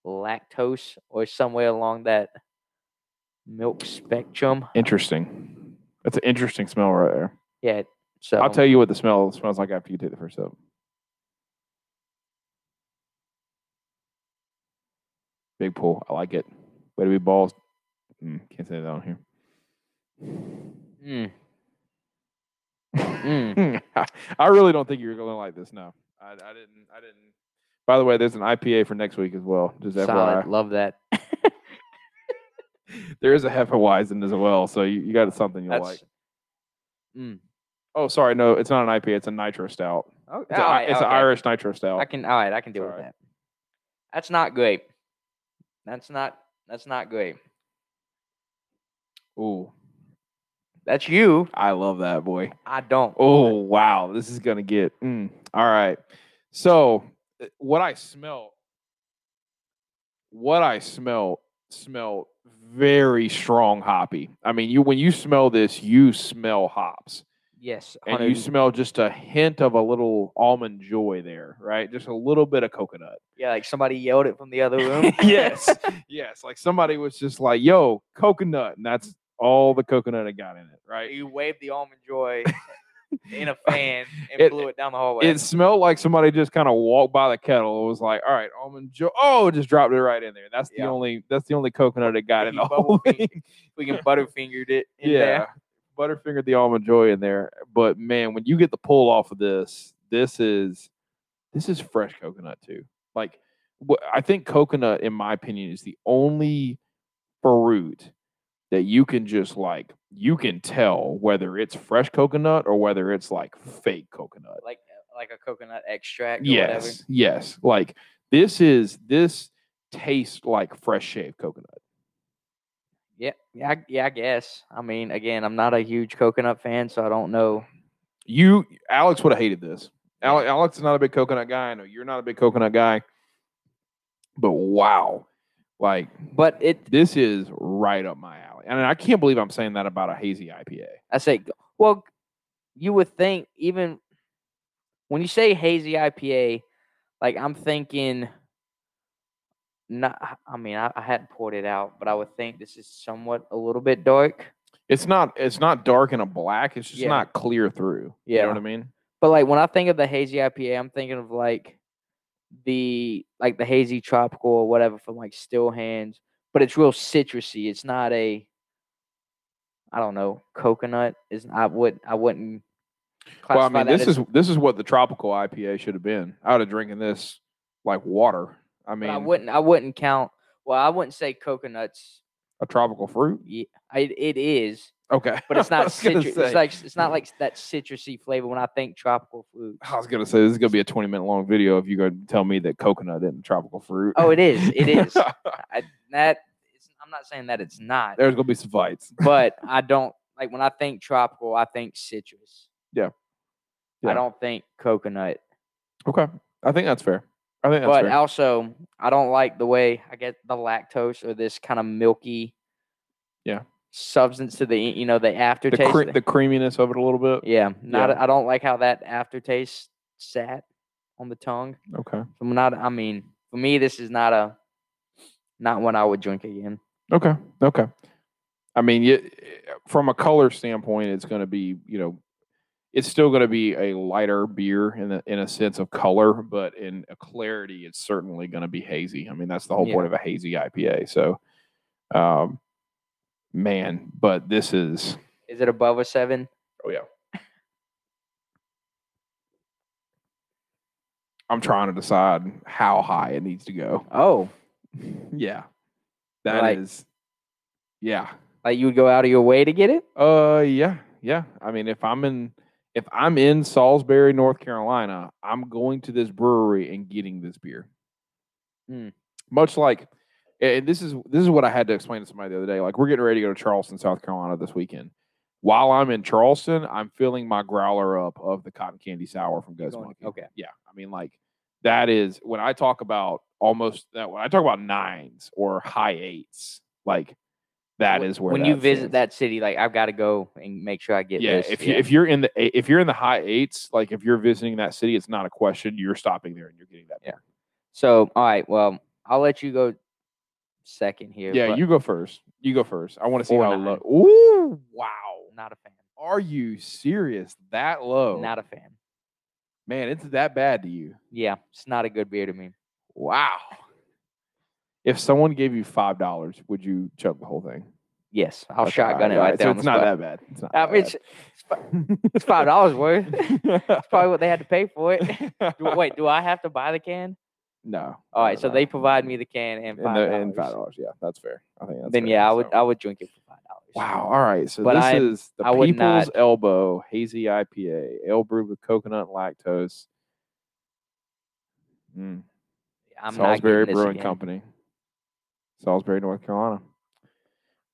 lactose or somewhere along that milk spectrum, interesting. That's an interesting smell right there. yeah. So I'll tell you what the smell smells like after you take the first sip. Big pull. I like it. Way to be balls. Mm, can't say that on here. Mm. Mm. I really don't think you're going to like this. No, I, I didn't. I didn't. By the way, there's an IPA for next week as well. Just Solid. FYI. Love that. There is a Hefeweizen as well, so you, you got something you'll That's. like. Mm. Oh, sorry, no, it's not an IPA. It's a nitro stout. Oh, It's, a- alright, it's an. Irish nitro stout. I can. All right, I can deal with alright. that. That's not great. That's not. That's not great. Ooh, That's you. I love that boy. I don't. Oh wow, this is gonna get. mm. All right, so uh, what I smell, what I smell, smell very strong hoppy. I mean, you when you smell this, you smell hops, Yes. and you smell just a hint of a little almond joy there, right? Just a little bit of coconut. yeah, like somebody yelled it from the other room. yes, yes. Like somebody was just like, "Yo, coconut," and that's all the coconut I got in it, right? you waved the almond joy in a fan and It- blew it down the hallway. It smelled like somebody just kind of walked by the kettle. It was like, "All right, almond joy." Oh, just dropped it right in there. That's the only. That's the only coconut it got in the whole thing. we can butterfingered it in yeah, there. Butterfingered the almond joy in there. But man, when you get the pull off of this, this is this is fresh coconut too. Like, I think coconut, in my opinion, is the only fruit that you can just like you can tell whether it's fresh coconut or whether it's like fake coconut. Like uh, like a coconut extract or whatever. Yes, yes. Like this is this tastes like fresh shaved coconut. Yeah, yeah, I, yeah. I guess. I mean, again, I'm not a huge coconut fan, so I don't know. You, Alex, would have hated this. Ale- Alex is not a big coconut guy. I know you're not a big coconut guy, but wow, like But it, this is right up my alley. And I can't believe I'm saying that about a hazy IPA. I say, well, you would think even when you say hazy IPA, like I'm thinking, not. I mean, I, I hadn't poured it out, but I would think this is somewhat a little bit dark. It's not it's not dark and a black. It's just Yeah. not clear through. You know Yeah. what I mean? But like when I think of the hazy IPA, I'm thinking of like the like the hazy tropical or whatever from like Still Hands, but it's real citrusy. It's not a I don't know coconut. Is I would I wouldn't. Well, I mean, this as- is this is what the tropical IPA should have been. I would have drinking this like water. I mean, I wouldn't I wouldn't count. Well, I wouldn't say coconuts. a tropical fruit. Yeah, I, it is, Okay, but it's not citrus. It's like it's not like that citrusy flavor when I think tropical fruit. I was gonna say this is gonna be a 20 minute long video if you go tell me that coconut isn't tropical fruit. Oh, it is. It is. I, that I'm not saying that it's not. There's gonna be some fights. but I don't like when I think tropical, I think citrus. Yeah. I don't think coconut. Okay, I think that's fair. I think but fair. also, I don't like the way I get the lactose or this kind of milky, Yeah. substance to the you know the the, aftertaste. cre- the creaminess of it a little bit. yeah, not. Yeah. I don't like how that aftertaste sat on the tongue. Okay. I'm not. I mean, for me, this is not a not one I would drink again. Okay. Okay. I mean, you, from a color standpoint, it's going to be, you know, it's still going to be a lighter beer in a, in a sense of color, but in a clarity, it's certainly going to be hazy. I mean, that's the whole point of a hazy IPA. So, um, man, but this is, Is it above a seven? oh yeah. I'm trying to decide how high it needs to go. Oh, Yeah, that is, Like- yeah. like you would go out of your way to get it? Uh, yeah, yeah. I mean, if I'm in, if I'm in Salisbury, North Carolina, I'm going to this brewery and getting this beer. Mm. Much like, and this is this is what I had to explain to somebody the other day. Like, we're getting ready to go to Charleston, South Carolina this weekend. While I'm in Charleston, I'm filling my growler up of the cotton candy sour from Ghost Monkey. okay. Yeah, I mean, like that is when I talk about almost that. When I talk about nines or high eights, like that When- is where when you visit that city, like I've got to go and make sure I get yeah, this. if you if you're in the if you're in the high eights, like if you're visiting that city, it's not a question. You're stopping there and you're getting that. Yeah. so, all right, well, I'll let you go second here. Yeah, you go first. You go first. I want to see how nine. low. Ooh, wow. not a fan. Are you serious? That low? Not a fan. Man, it's that bad to you? Yeah, it's not a good beer to me. Wow. If someone gave you five dollars, would you chug the whole thing? Yes, I'll Okay, shotgun it right there. So it's the not spot. that bad. It's not. I that mean, it's, it's five dollars worth. It's probably what they had to pay for it. Do- Wait, do I have to buy the can? no. All right, so they provide me the can and five the, and five dollars. dollars. Yeah, that's fair. I think that's Then fair. yeah, I would I would drink it for five dollars. Wow. All right. So But this I- is the I People's not- Elbow Hazy IPA, ale brewed with coconut and lactose. Mm. I'm Salisbury not getting this Brewing again. Company, Salisbury, North Carolina.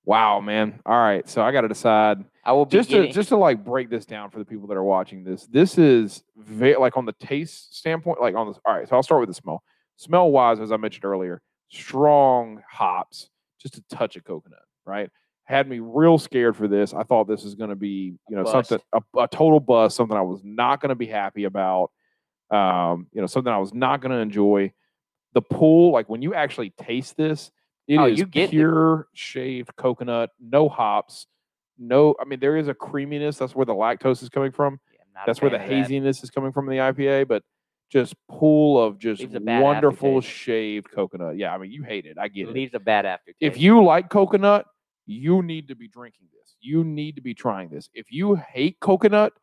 Wow, man. All right. So I got to decide I will be just to getting, just to like break this down for the people that are watching this. This is very like on the taste standpoint, like on this. All right. So I'll start with the smell. Smell wise, as I mentioned earlier, strong hops, just a touch of coconut. Right. Had me real scared for this. I thought this was going to be, you know, bust. something a, a total bust, something I was not going to be happy about. Um, you know, something I was not going to enjoy. The pull, like when you actually taste this, it is Oh, you get pure shaved coconut, no hops, no. I mean, there is a creaminess. That's where the lactose is coming from. Yeah, I'm not a That's where the of that. haziness is coming from in the IPA. But just pool of just Leaves a bad wonderful shaved coconut. Yeah, I mean, you hate it. I get It it. leaves a bad aftertaste. If you like coconut, you need to be drinking this. You need to be trying this. If you hate coconut,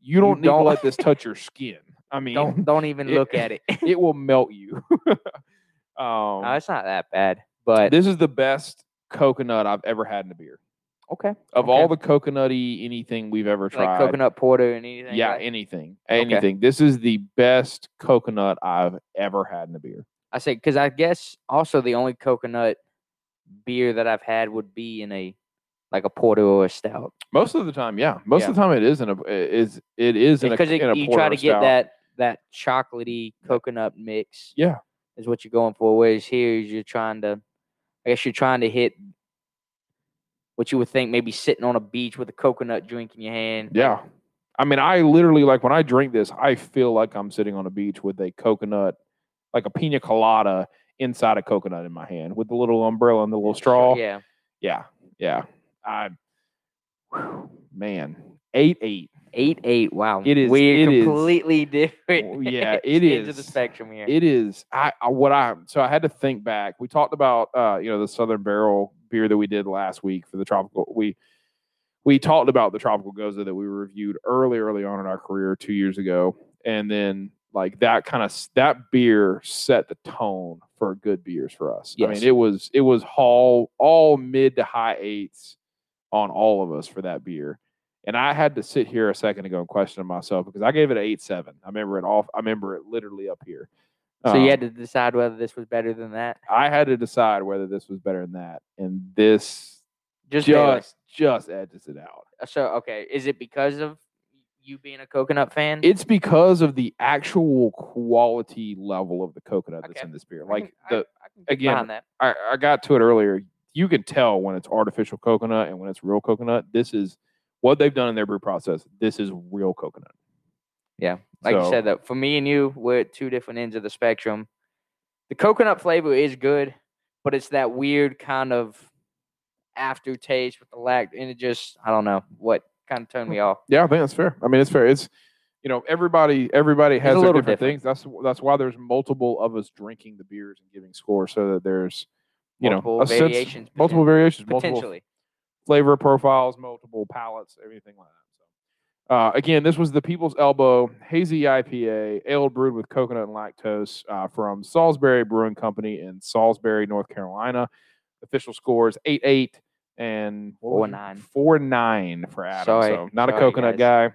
you don't need don't- to let this touch your skin. I mean, don't don't even it- look at it. it will melt you. um, no, it's not that bad. But this is the best coconut I've ever had in a beer. okay, Of Okay. all the coconutty anything we've ever tried, like coconut porter and anything. yeah, like- anything, Okay. anything. This is the best coconut I've ever had in a beer. I say because I guess also the only coconut beer that I've had would be in a like a porter or a stout. Most of the time, yeah. Most Yeah. of the time, it is in a is it is in a Because in a you try to get that that chocolatey coconut mix. Yeah. is what you're going for. Whereas here, you're trying to, I guess you're trying to hit what you would think maybe sitting on a beach with a coconut drink in your hand. Yeah. I mean, I literally like when I drink this, I feel like I'm sitting on a beach with a coconut, like a pina colada inside a coconut in my hand with the little umbrella and the little straw. Yeah. Yeah. Yeah. I, whew, man, eight eight. Eight eight. Wow. It is- We're it is- completely different. Yeah, it is. the is. spectrum here. It is. I, I what I so I had to think back. We talked about uh, you know, the Southern Barrel beer that we did last week for the tropical. We we talked about the tropical gose that we reviewed early, early on in our career two years ago, and then like that kind of that beer set the tone for good beers for us. I mean, it was it was all all mid to high eights on all of us for that beer. And I had to sit here a second ago and question myself because I gave it an eight seven. I remember it off. I remember it literally up here. so you Um, had to decide whether this was better than that. I had to decide whether this was better than that, and this Just, just just, edges it out. Uh, So okay, is it because of you being a coconut fan? It's because of the actual quality level of the coconut that's in this beer. I Like I- the I can get again, behind that. I, I got to it earlier. You can tell when it's artificial coconut and when it's real coconut. This is what they've done in their brew process. This is real coconut. Yeah. Like you said that for me and you we're at two different ends of the spectrum the coconut flavor is good but it's that weird kind of aftertaste with the lac and it just i don't know what kind of turned me hmm. off Yeah, I think that's fair. I mean, it's fair. It's you know everybody everybody has different, different. things. That's that's why there's multiple of us drinking the beers and giving scores so that there's you multiple know a sense- variations multiple variations, multiple potentially flavor profiles, multiple palates, everything like that. So, uh, again, this was the People's Elbow Hazy IPA, ale brewed with coconut and lactose uh, from Salisbury Brewing Company in Salisbury, North Carolina. Official scores eight eight and Four nine. four nine for Adam. Sorry. so not a Sorry, coconut guy.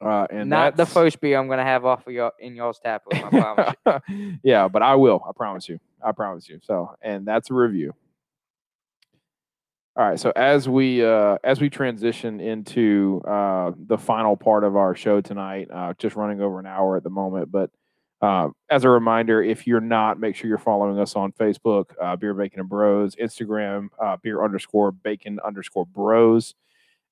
Uh, and not the first beer i'm gonna have off of your in y'all's tap room i promise yeah, but I will. I promise you. I promise you. So, and that's a review. All right. So as we uh, as we transition into uh, the final part of our show tonight, uh, just running over an hour at the moment, but uh, as a reminder, if you're not, make sure you're following us on Facebook, uh, Beer Bacon and Bros, Instagram, uh, Beer underscore Bacon underscore Bros,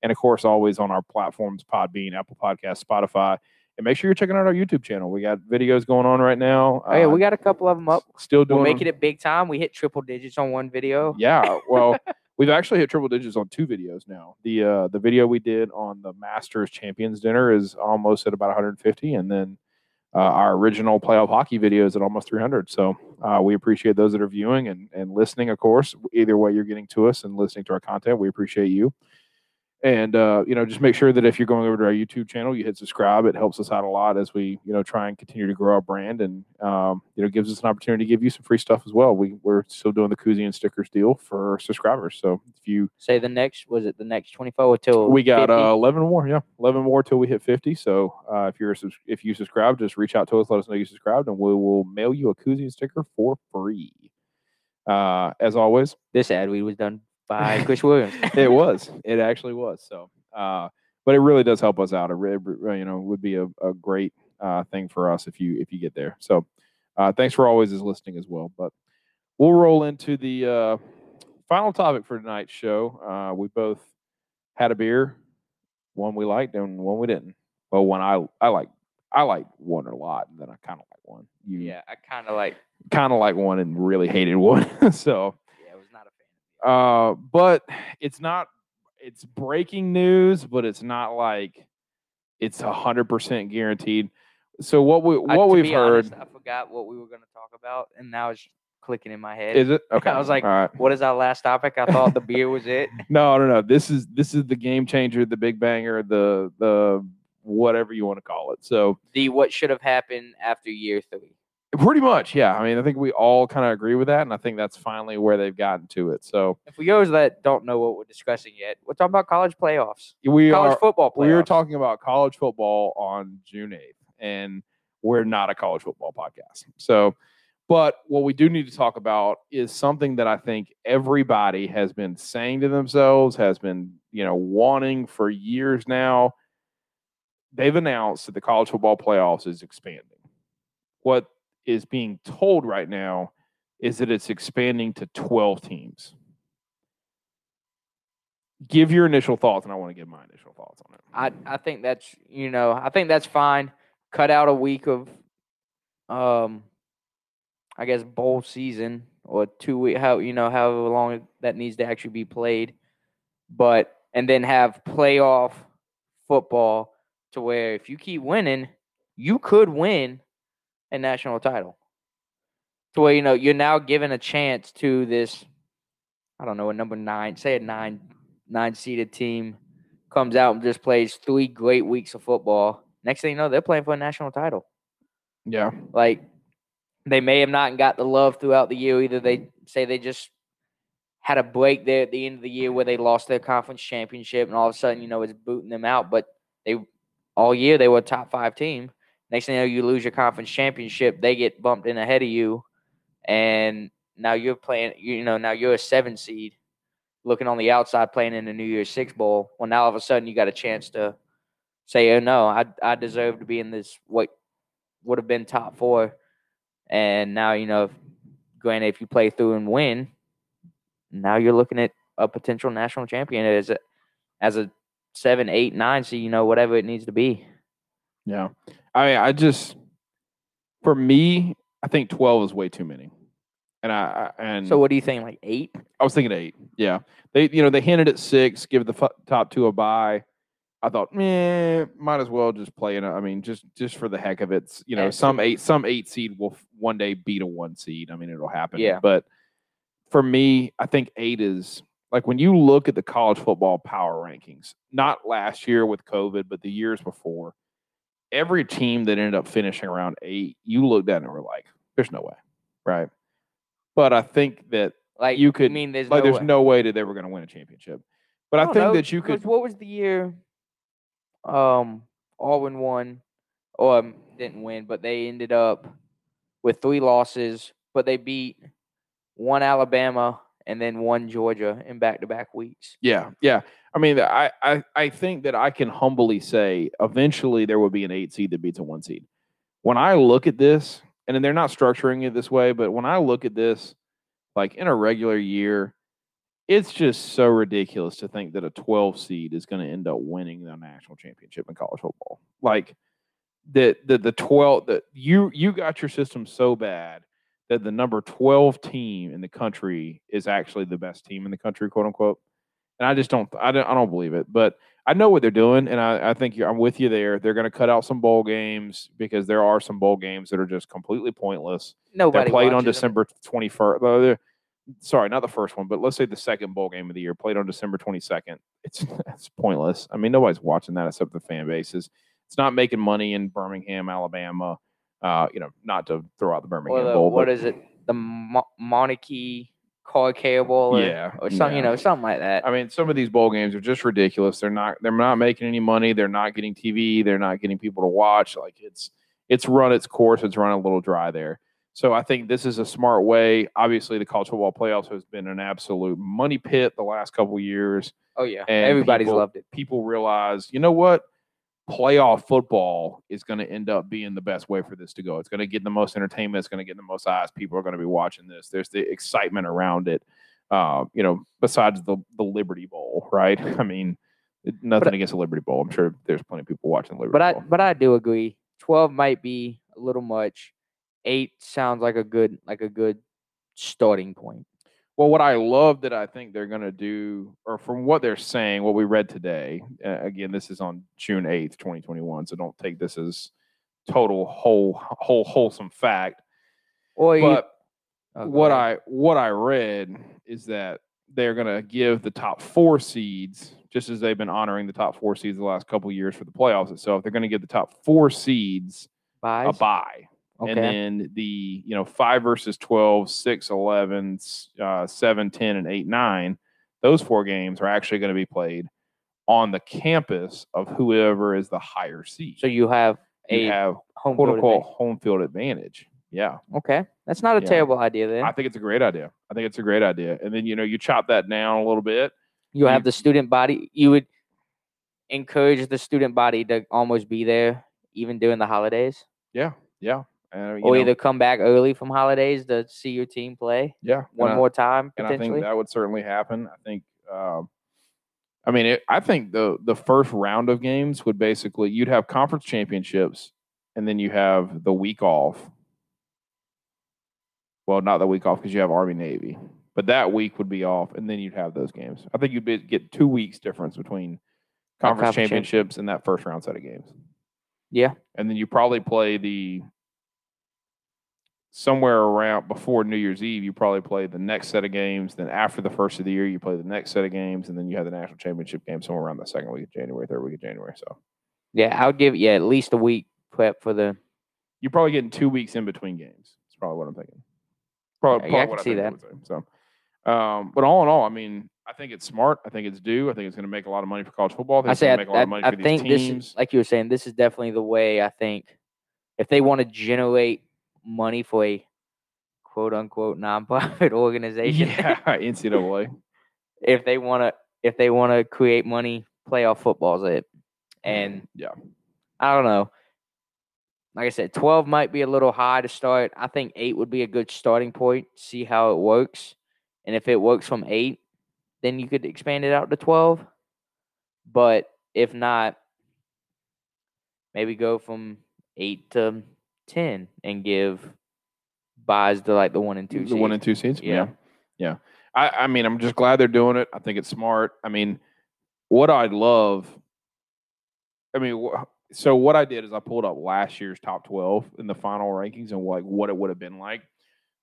and of course, always on our platforms: Podbean, Apple Podcast, Spotify. And make sure you're checking out our YouTube channel. We got videos going on right now. oh yeah we got a couple of them up still doing we're them. making it big time we hit triple digits on one video Yeah, well, we've actually hit triple digits on two videos now. The uh, the video we did on the Masters Champions Dinner is almost at about 150, and then uh, our original playoff hockey video is at almost 300. So uh, we appreciate those that are viewing and and listening. Of course, either way you're getting to us and listening to our content, we appreciate you. And uh, you know, just make sure that if you're going over to our YouTube channel, you hit subscribe. It helps us out a lot as we you know try and continue to grow our brand, and um, you know gives us an opportunity to give you some free stuff as well. We we're still doing the koozie and stickers deal for subscribers. So if you say the next was it the next 24 till we got 50? uh, 11 more, yeah, 11 more till we hit 50. So uh, if you're a if you subscribe, just reach out to us, let us know you subscribed, and we will mail you a koozie and sticker for free. Uh, as always, this ad read was done by chris williams it was. It actually was. So, uh, but it really does help us out. It really, you know, would be a, a great uh, thing for us if you if you get there. So, uh, thanks for always is listening as well. But we'll roll into the uh, final topic for tonight's show. Uh, we both had a beer, one we liked and one we didn't. Well, one I I like I like one a lot, and then I kind of like one. You yeah i kind of like kind of like one and really hated one. so. yeah i was not a fan Uh, but it's not. It's breaking news, but it's not like it's a hundred percent guaranteed. So what we what we've heard honest, I forgot what we were going to talk about, and now it's clicking in my head. is it okay. I was like, right. what is our last topic? I thought the beer was it. No, no, no. This is this is the game changer, the big banger, the the whatever you want to call it. So The what should have happened after year three. Pretty much, yeah. I mean, I think we all kind of agree with that, and I think that's finally where they've gotten to it. So if we those that don't know what we're discussing yet, we're talking about college playoffs, we college are football playoffs. we were talking about college football on June 8th, and we're not a college football podcast. So, but what we do need to talk about is something that I think everybody has been saying to themselves, has been, you know, wanting for years now. they've announced that the college football playoffs is expanding. What is being told right now is that it's expanding to 12 teams. Give your initial thoughts, and I want to give my initial thoughts on it. I I think that's you know I think that's fine. Cut out a week of, um, I guess bowl season or two week how you know however long that needs to actually be played, but and then have playoff football to where if you keep winning, you could win a national title. To where you know you're now given a chance to this, I don't know, a number nine, say a nine nine seeded team comes out and just plays three great weeks of football. Next thing you know, they're playing for a national title. Yeah. Like they may have not got the love throughout the year. Either they say they just had a break there at the end of the year where they lost their conference championship and all of a sudden, you know, it's booting them out. But they all year they were a top five team. Next thing you know, you lose your conference championship, they get bumped in ahead of you, and now you're playing. You know, now you're a seven seed, looking on the outside playing in the New Year's Six bowl. Well, now all of a sudden you got a chance to say, "Oh no, I I deserve to be in this what would have been top four. And now you know, granted, if you play through and win, now you're looking at a potential national champion as a as a seven, eight, nine, so you know whatever it needs to be. Yeah. I mean, I just for me, I think 12 is way too many. And I I- and So what do you think? Like eight? I was thinking eight. Yeah, they you know they hinted at six, give the f- top two a bye. I thought, meh, might as well just play it. I mean, just just for the heck of it, you know, some eight some eight seed will f- one day beat a one seed. I mean, it'll happen. Yeah. But for me, I think eight is like when you look at the college football power rankings, not last year with COVID, but the years before. Every team that ended up finishing around eight, you looked at it and were like, "There's no way," right? But I think that Like You could- mean there's like no there's way. no way that they were going to win a championship. But I, don't think know, that you could. What was the year? Um, Auburn won, or um, didn't win, but they ended up with three losses, but they beat one Alabama and then one Georgia in back-to-back weeks. Yeah, yeah. I mean, I, I I think that I can humbly say eventually there will be an eight seed that beats a one seed. When I look at this, and they're not structuring it this way, but when I look at this, like in a regular year, it's just so ridiculous to think that a 12 seed is going to end up winning the national championship in college football. Like that the the 12 that you you got your system so bad that the number 12 team in the country is actually the best team in the country, quote unquote. And I just don't I don't I don't believe it. But I know what they're doing, and I, I think you're, I'm with you there. They're going to cut out some bowl games because there are some bowl games that are just completely pointless. Nobody They're played on. December 21st. uh, Sorry, not the first one, but let's say the second bowl game of the year played on December 22nd. It's it's pointless. I mean, nobody's watching that except the fan bases. It's not making money in Birmingham, Alabama. Uh, you know, not to throw out the Birmingham the, Bowl, what but is it? The Mo- Monarchy Bowl, or, Yeah, or something, you know, something like that. I mean, some of these bowl games are just ridiculous. They're not they're not making any money. They're not getting TV. They're not getting people to watch. Like it's it's run its course. It's run a little dry there. So I think this is a smart way. Obviously, the college football playoffs has been an absolute money pit the last couple of years. oh yeah, everybody's people- loved it. People realize, you know what? Playoff football is going to end up being the best way for this to go. It's going to get the most entertainment. It's going to get the most eyes. People are going to be watching this. There's the excitement around it. Uh, you know, besides the the Liberty Bowl, right? I mean, nothing against the Liberty Bowl. I'm sure there's plenty of people watching the Liberty But I but I do agree. Twelve might be a little much. Eight sounds like a good like a good starting point. Well, what I love that I think they're going to do, or from what they're saying, what we read today, uh, again, this is on June 8th, 2021. So don't take this as total whole whole wholesome fact. You, But oh, what. I what I read is that they're going to give the top four seeds, just as they've been honoring the top four seeds the last couple of years for the playoffs itself. They're going to give the top four seeds a buys. Okay. And then the, you know, 5 versus 12, 6, 11, s- uh, 7, 10, and 8, 9, those four games are actually going to be played on the campus of whoever is the higher seed. so you have a you have home quote field unquote advantage. home field advantage. Yeah. Okay, that's not a Yeah. terrible idea. Then I think it's a great idea. I think it's a great idea. And then, you know, you chop that down a little bit. you have you- the student body. You would encourage the student body to almost be there even during the holidays, Yeah, yeah. And, you or know, either come back early from holidays to see your team play yeah, one I- more time and I think that would certainly happen. I think, um, I mean, it, I think the the first round of games would basically you'd have conference championships, and then you have the week off. Well, not the week off because you have Army Navy, but that week would be off, and then you'd have those games. I think you'd be, get two weeks difference between conference conference champ- championships and that first round set of games. Yeah. and then you probably play the somewhere around before New Year's Eve, you probably play the next set of games. Then after the first of the year, you play the next set of games, and then you have the national championship game somewhere around the second week of January, third week of January. So yeah, I would give yeah at least a week prep for the. you're probably getting two weeks in between games. That's probably what I'm thinking. Probably, Yeah, I probably what can see think it would say. So, um, but all in all, I mean, I think it's smart. I think it's due. I think it's going to make a lot of money for college football. I think I it's say going I, to make a lot I, of money I for these think this is like you were saying. This is definitely the way I think if they want to generate money for a quote unquote nonprofit organization, yeah, NCAA. if they want to if they want to create money, playoff football's it. And mm, yeah, I don't know. Like I said, 12 might be a little high to start. I think 8 would be a good starting point, see how it works. And if it works from 8, then you could expand it out to 12. But if not, maybe go from 8 to 10 and give buys to like the 1 and 2 the one and two seeds. Yeah. Yeah, yeah. I, I mean, I'm just glad they're doing it. I think it's smart. I mean, what I'd love. I mean, wh- so what I did is I pulled up last year's top 12 in the final rankings and like what it would have been like.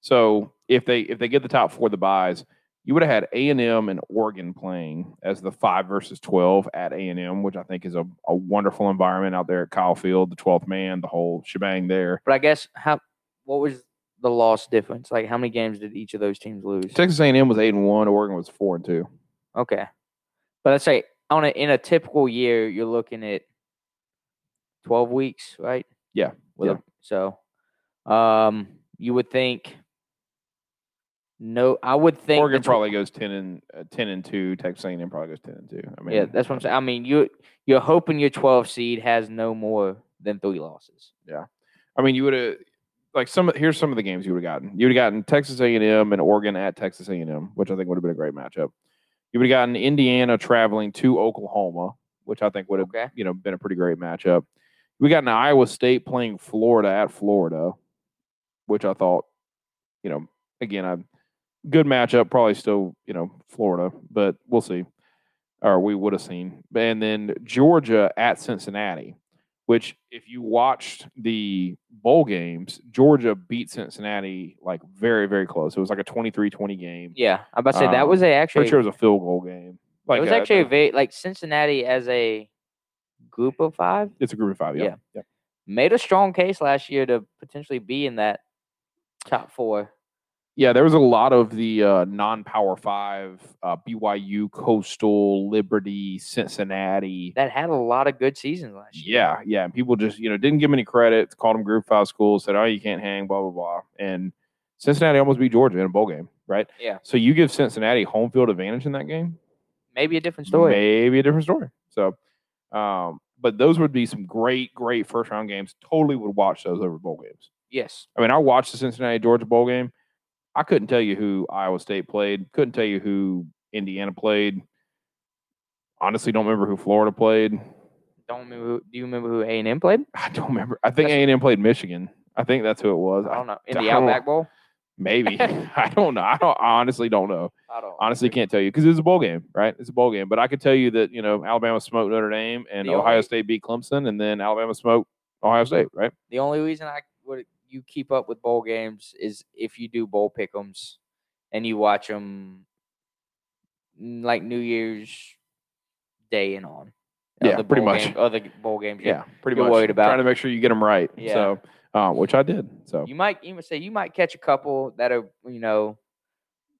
So if they if they get the top four the buys, you would have had A and Oregon playing as the five versus 12 at A and M, which I think is a, a wonderful environment out there at Kyle Field, the 12th man, the whole shebang there. But I guess how what was the loss difference? Like how many games did each of those teams lose? Texas A&M was eight and one, Oregon was four and two. Okay. But let's say on a, in a typical year, you're looking at 12 weeks, right? Yeah, yeah. so um, you would think, no, I would think. Oregon probably goes ten and uh, ten and two. Texas A&M probably goes ten and two. I mean, yeah, that's what I'm saying. I mean, you, you're hoping your 12 seed has no more than three losses. Yeah, I mean, you would have like some. Here's some of the games you would have gotten. You would have gotten Texas A&M and Oregon at Texas A&M, which I think would have been a great matchup. You would have gotten Indiana traveling to Oklahoma, which I think would have Okay. you know been a pretty great matchup. We got an Iowa State playing Florida at Florida, which I thought, you know, again, a good matchup. Probably still, you know, Florida, but we'll see. Or we would have seen. And then Georgia at Cincinnati, which if you watched the bowl games, Georgia beat Cincinnati like very, very close. It was like a 23-20 game. Yeah. I'm about to say that Um, was a actually, Pretty sure it was a field goal game. Like it was uh, actually a uh, very, like Cincinnati as a group of five it's a group of five. Yeah. Yeah. yeah. made a strong case last year to potentially be in that top four. Yeah, there was a lot of the uh, non-power five, uh, BYU, Coastal, Liberty, Cincinnati. that had a lot of good seasons last year. Yeah, yeah. And people just you know didn't give them any credit. Called them group five schools. Said, "Oh, you can't hang." Blah blah blah. And Cincinnati almost beat Georgia in a bowl game, right? Yeah. So you give Cincinnati home field advantage in that game. Maybe a different story. Maybe a different story. So, um, but those would be some great, great first round games. Totally would watch those over bowl games. Yes. I mean, I watched the Cincinnati Georgia bowl game. I couldn't tell you who Iowa State played. Couldn't tell you who Indiana played. Honestly, don't remember who Florida played. Don't remember. Who, do you remember who A and M played? I don't remember. I think A and M played Michigan. I think that's who it was. I don't know. In I the Outback Bowl. maybe I don't know. I don't. I honestly don't know. I don't Honestly, can't tell you because it's a bowl game, right? It's a bowl game. But I could tell you that you know Alabama smoked Notre Dame and The Ohio only- State beat Clemson, and then Alabama smoked Ohio State, right? The only reason I would you keep up with bowl games is if you do bowl pick'ems and you watch them like New Year's Day and on. Yeah, Other pretty much. game- other bowl games. you- Yeah, pretty much. worried about- trying to make sure you get them right. Yeah. So, um, which I did. So You might even say you might catch a couple that are you know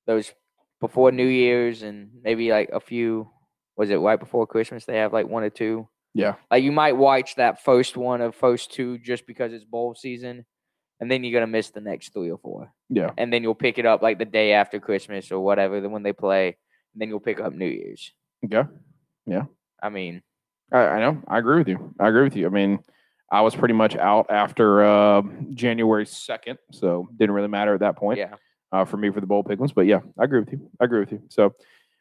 those before New Year's and maybe like a few. Was it right before Christmas? They have like one or two. yeah, Like you might watch that first one of first two just because it's bowl season, and then you're gonna miss the next three or four, yeah, and then you'll pick it up like the day after Christmas or whatever. Then when they play, and then you'll pick up New Year's. Yeah. Yeah. I mean, I, I know. I agree with you. I agree with you. I mean, I was pretty much out after uh, January second, so didn't really matter at that point Yeah. uh, for me for the bowl pickings. But yeah, I agree with you. I agree with you. So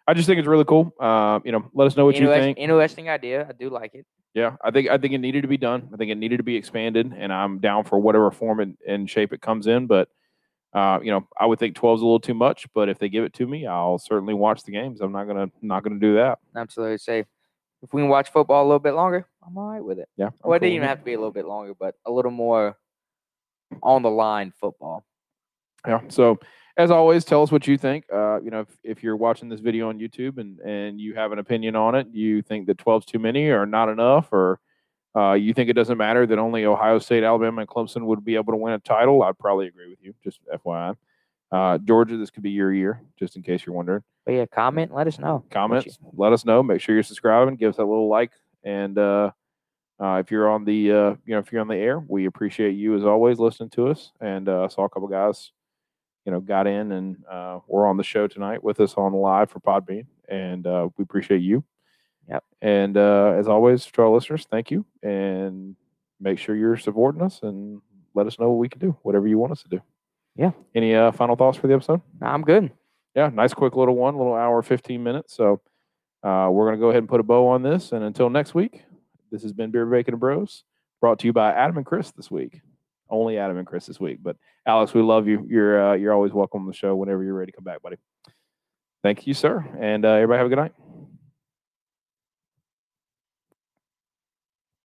I just think it's really cool. Uh, you know, let us know what you think. Interesting idea. I do like it. Yeah, I think I think it needed to be done. I think it needed to be expanded, and I'm down for whatever form and, and shape it comes in. But uh, you know, I would think 12 is a little too much. But if they give it to me, I'll certainly watch the games. I'm not gonna not gonna do that. Absolutely. Say, if we can watch football a little bit longer, I'm all right with it. Yeah. Well, it didn't even have to be a little bit longer, but a little more on the line football. Yeah. So as always, tell us what you think. Uh, you know, if, if you're watching this video on YouTube and, and you have an opinion on it, you think that 12's too many or not enough, or uh, you think it doesn't matter that only Ohio State, Alabama, and Clemson would be able to win a title, I'd probably agree with you. Just FYI. Uh, Georgia, this could be your year, just in case you're wondering. But yeah, comment, let us know. Comments, let us know. Make sure you're subscribing. Give us that little like. And uh, uh, if you're on the, uh, you know, if you're on the air, we appreciate you as always listening to us. And uh, I saw a couple guys you know, got in and uh, we're on the show tonight with us on live for Podbean, and uh, we appreciate you. Yep. And uh, as always, to our listeners, thank you, and make sure you're supporting us and let us know what we can do, whatever you want us to do. Yeah. Any uh, final thoughts for the episode? I'm good. Yeah, nice, quick little one, little hour, fifteen minutes. So uh, we're gonna go ahead and put a bow on this, and until next week, this has been Beer Bacon and Bros, brought to you by Adam and Chris this week. Only Adam and Chris this week, but Alex, we love you. You're uh, you're always welcome on the show whenever you're ready to come back, buddy. Thank you, sir, and uh, everybody have a good night.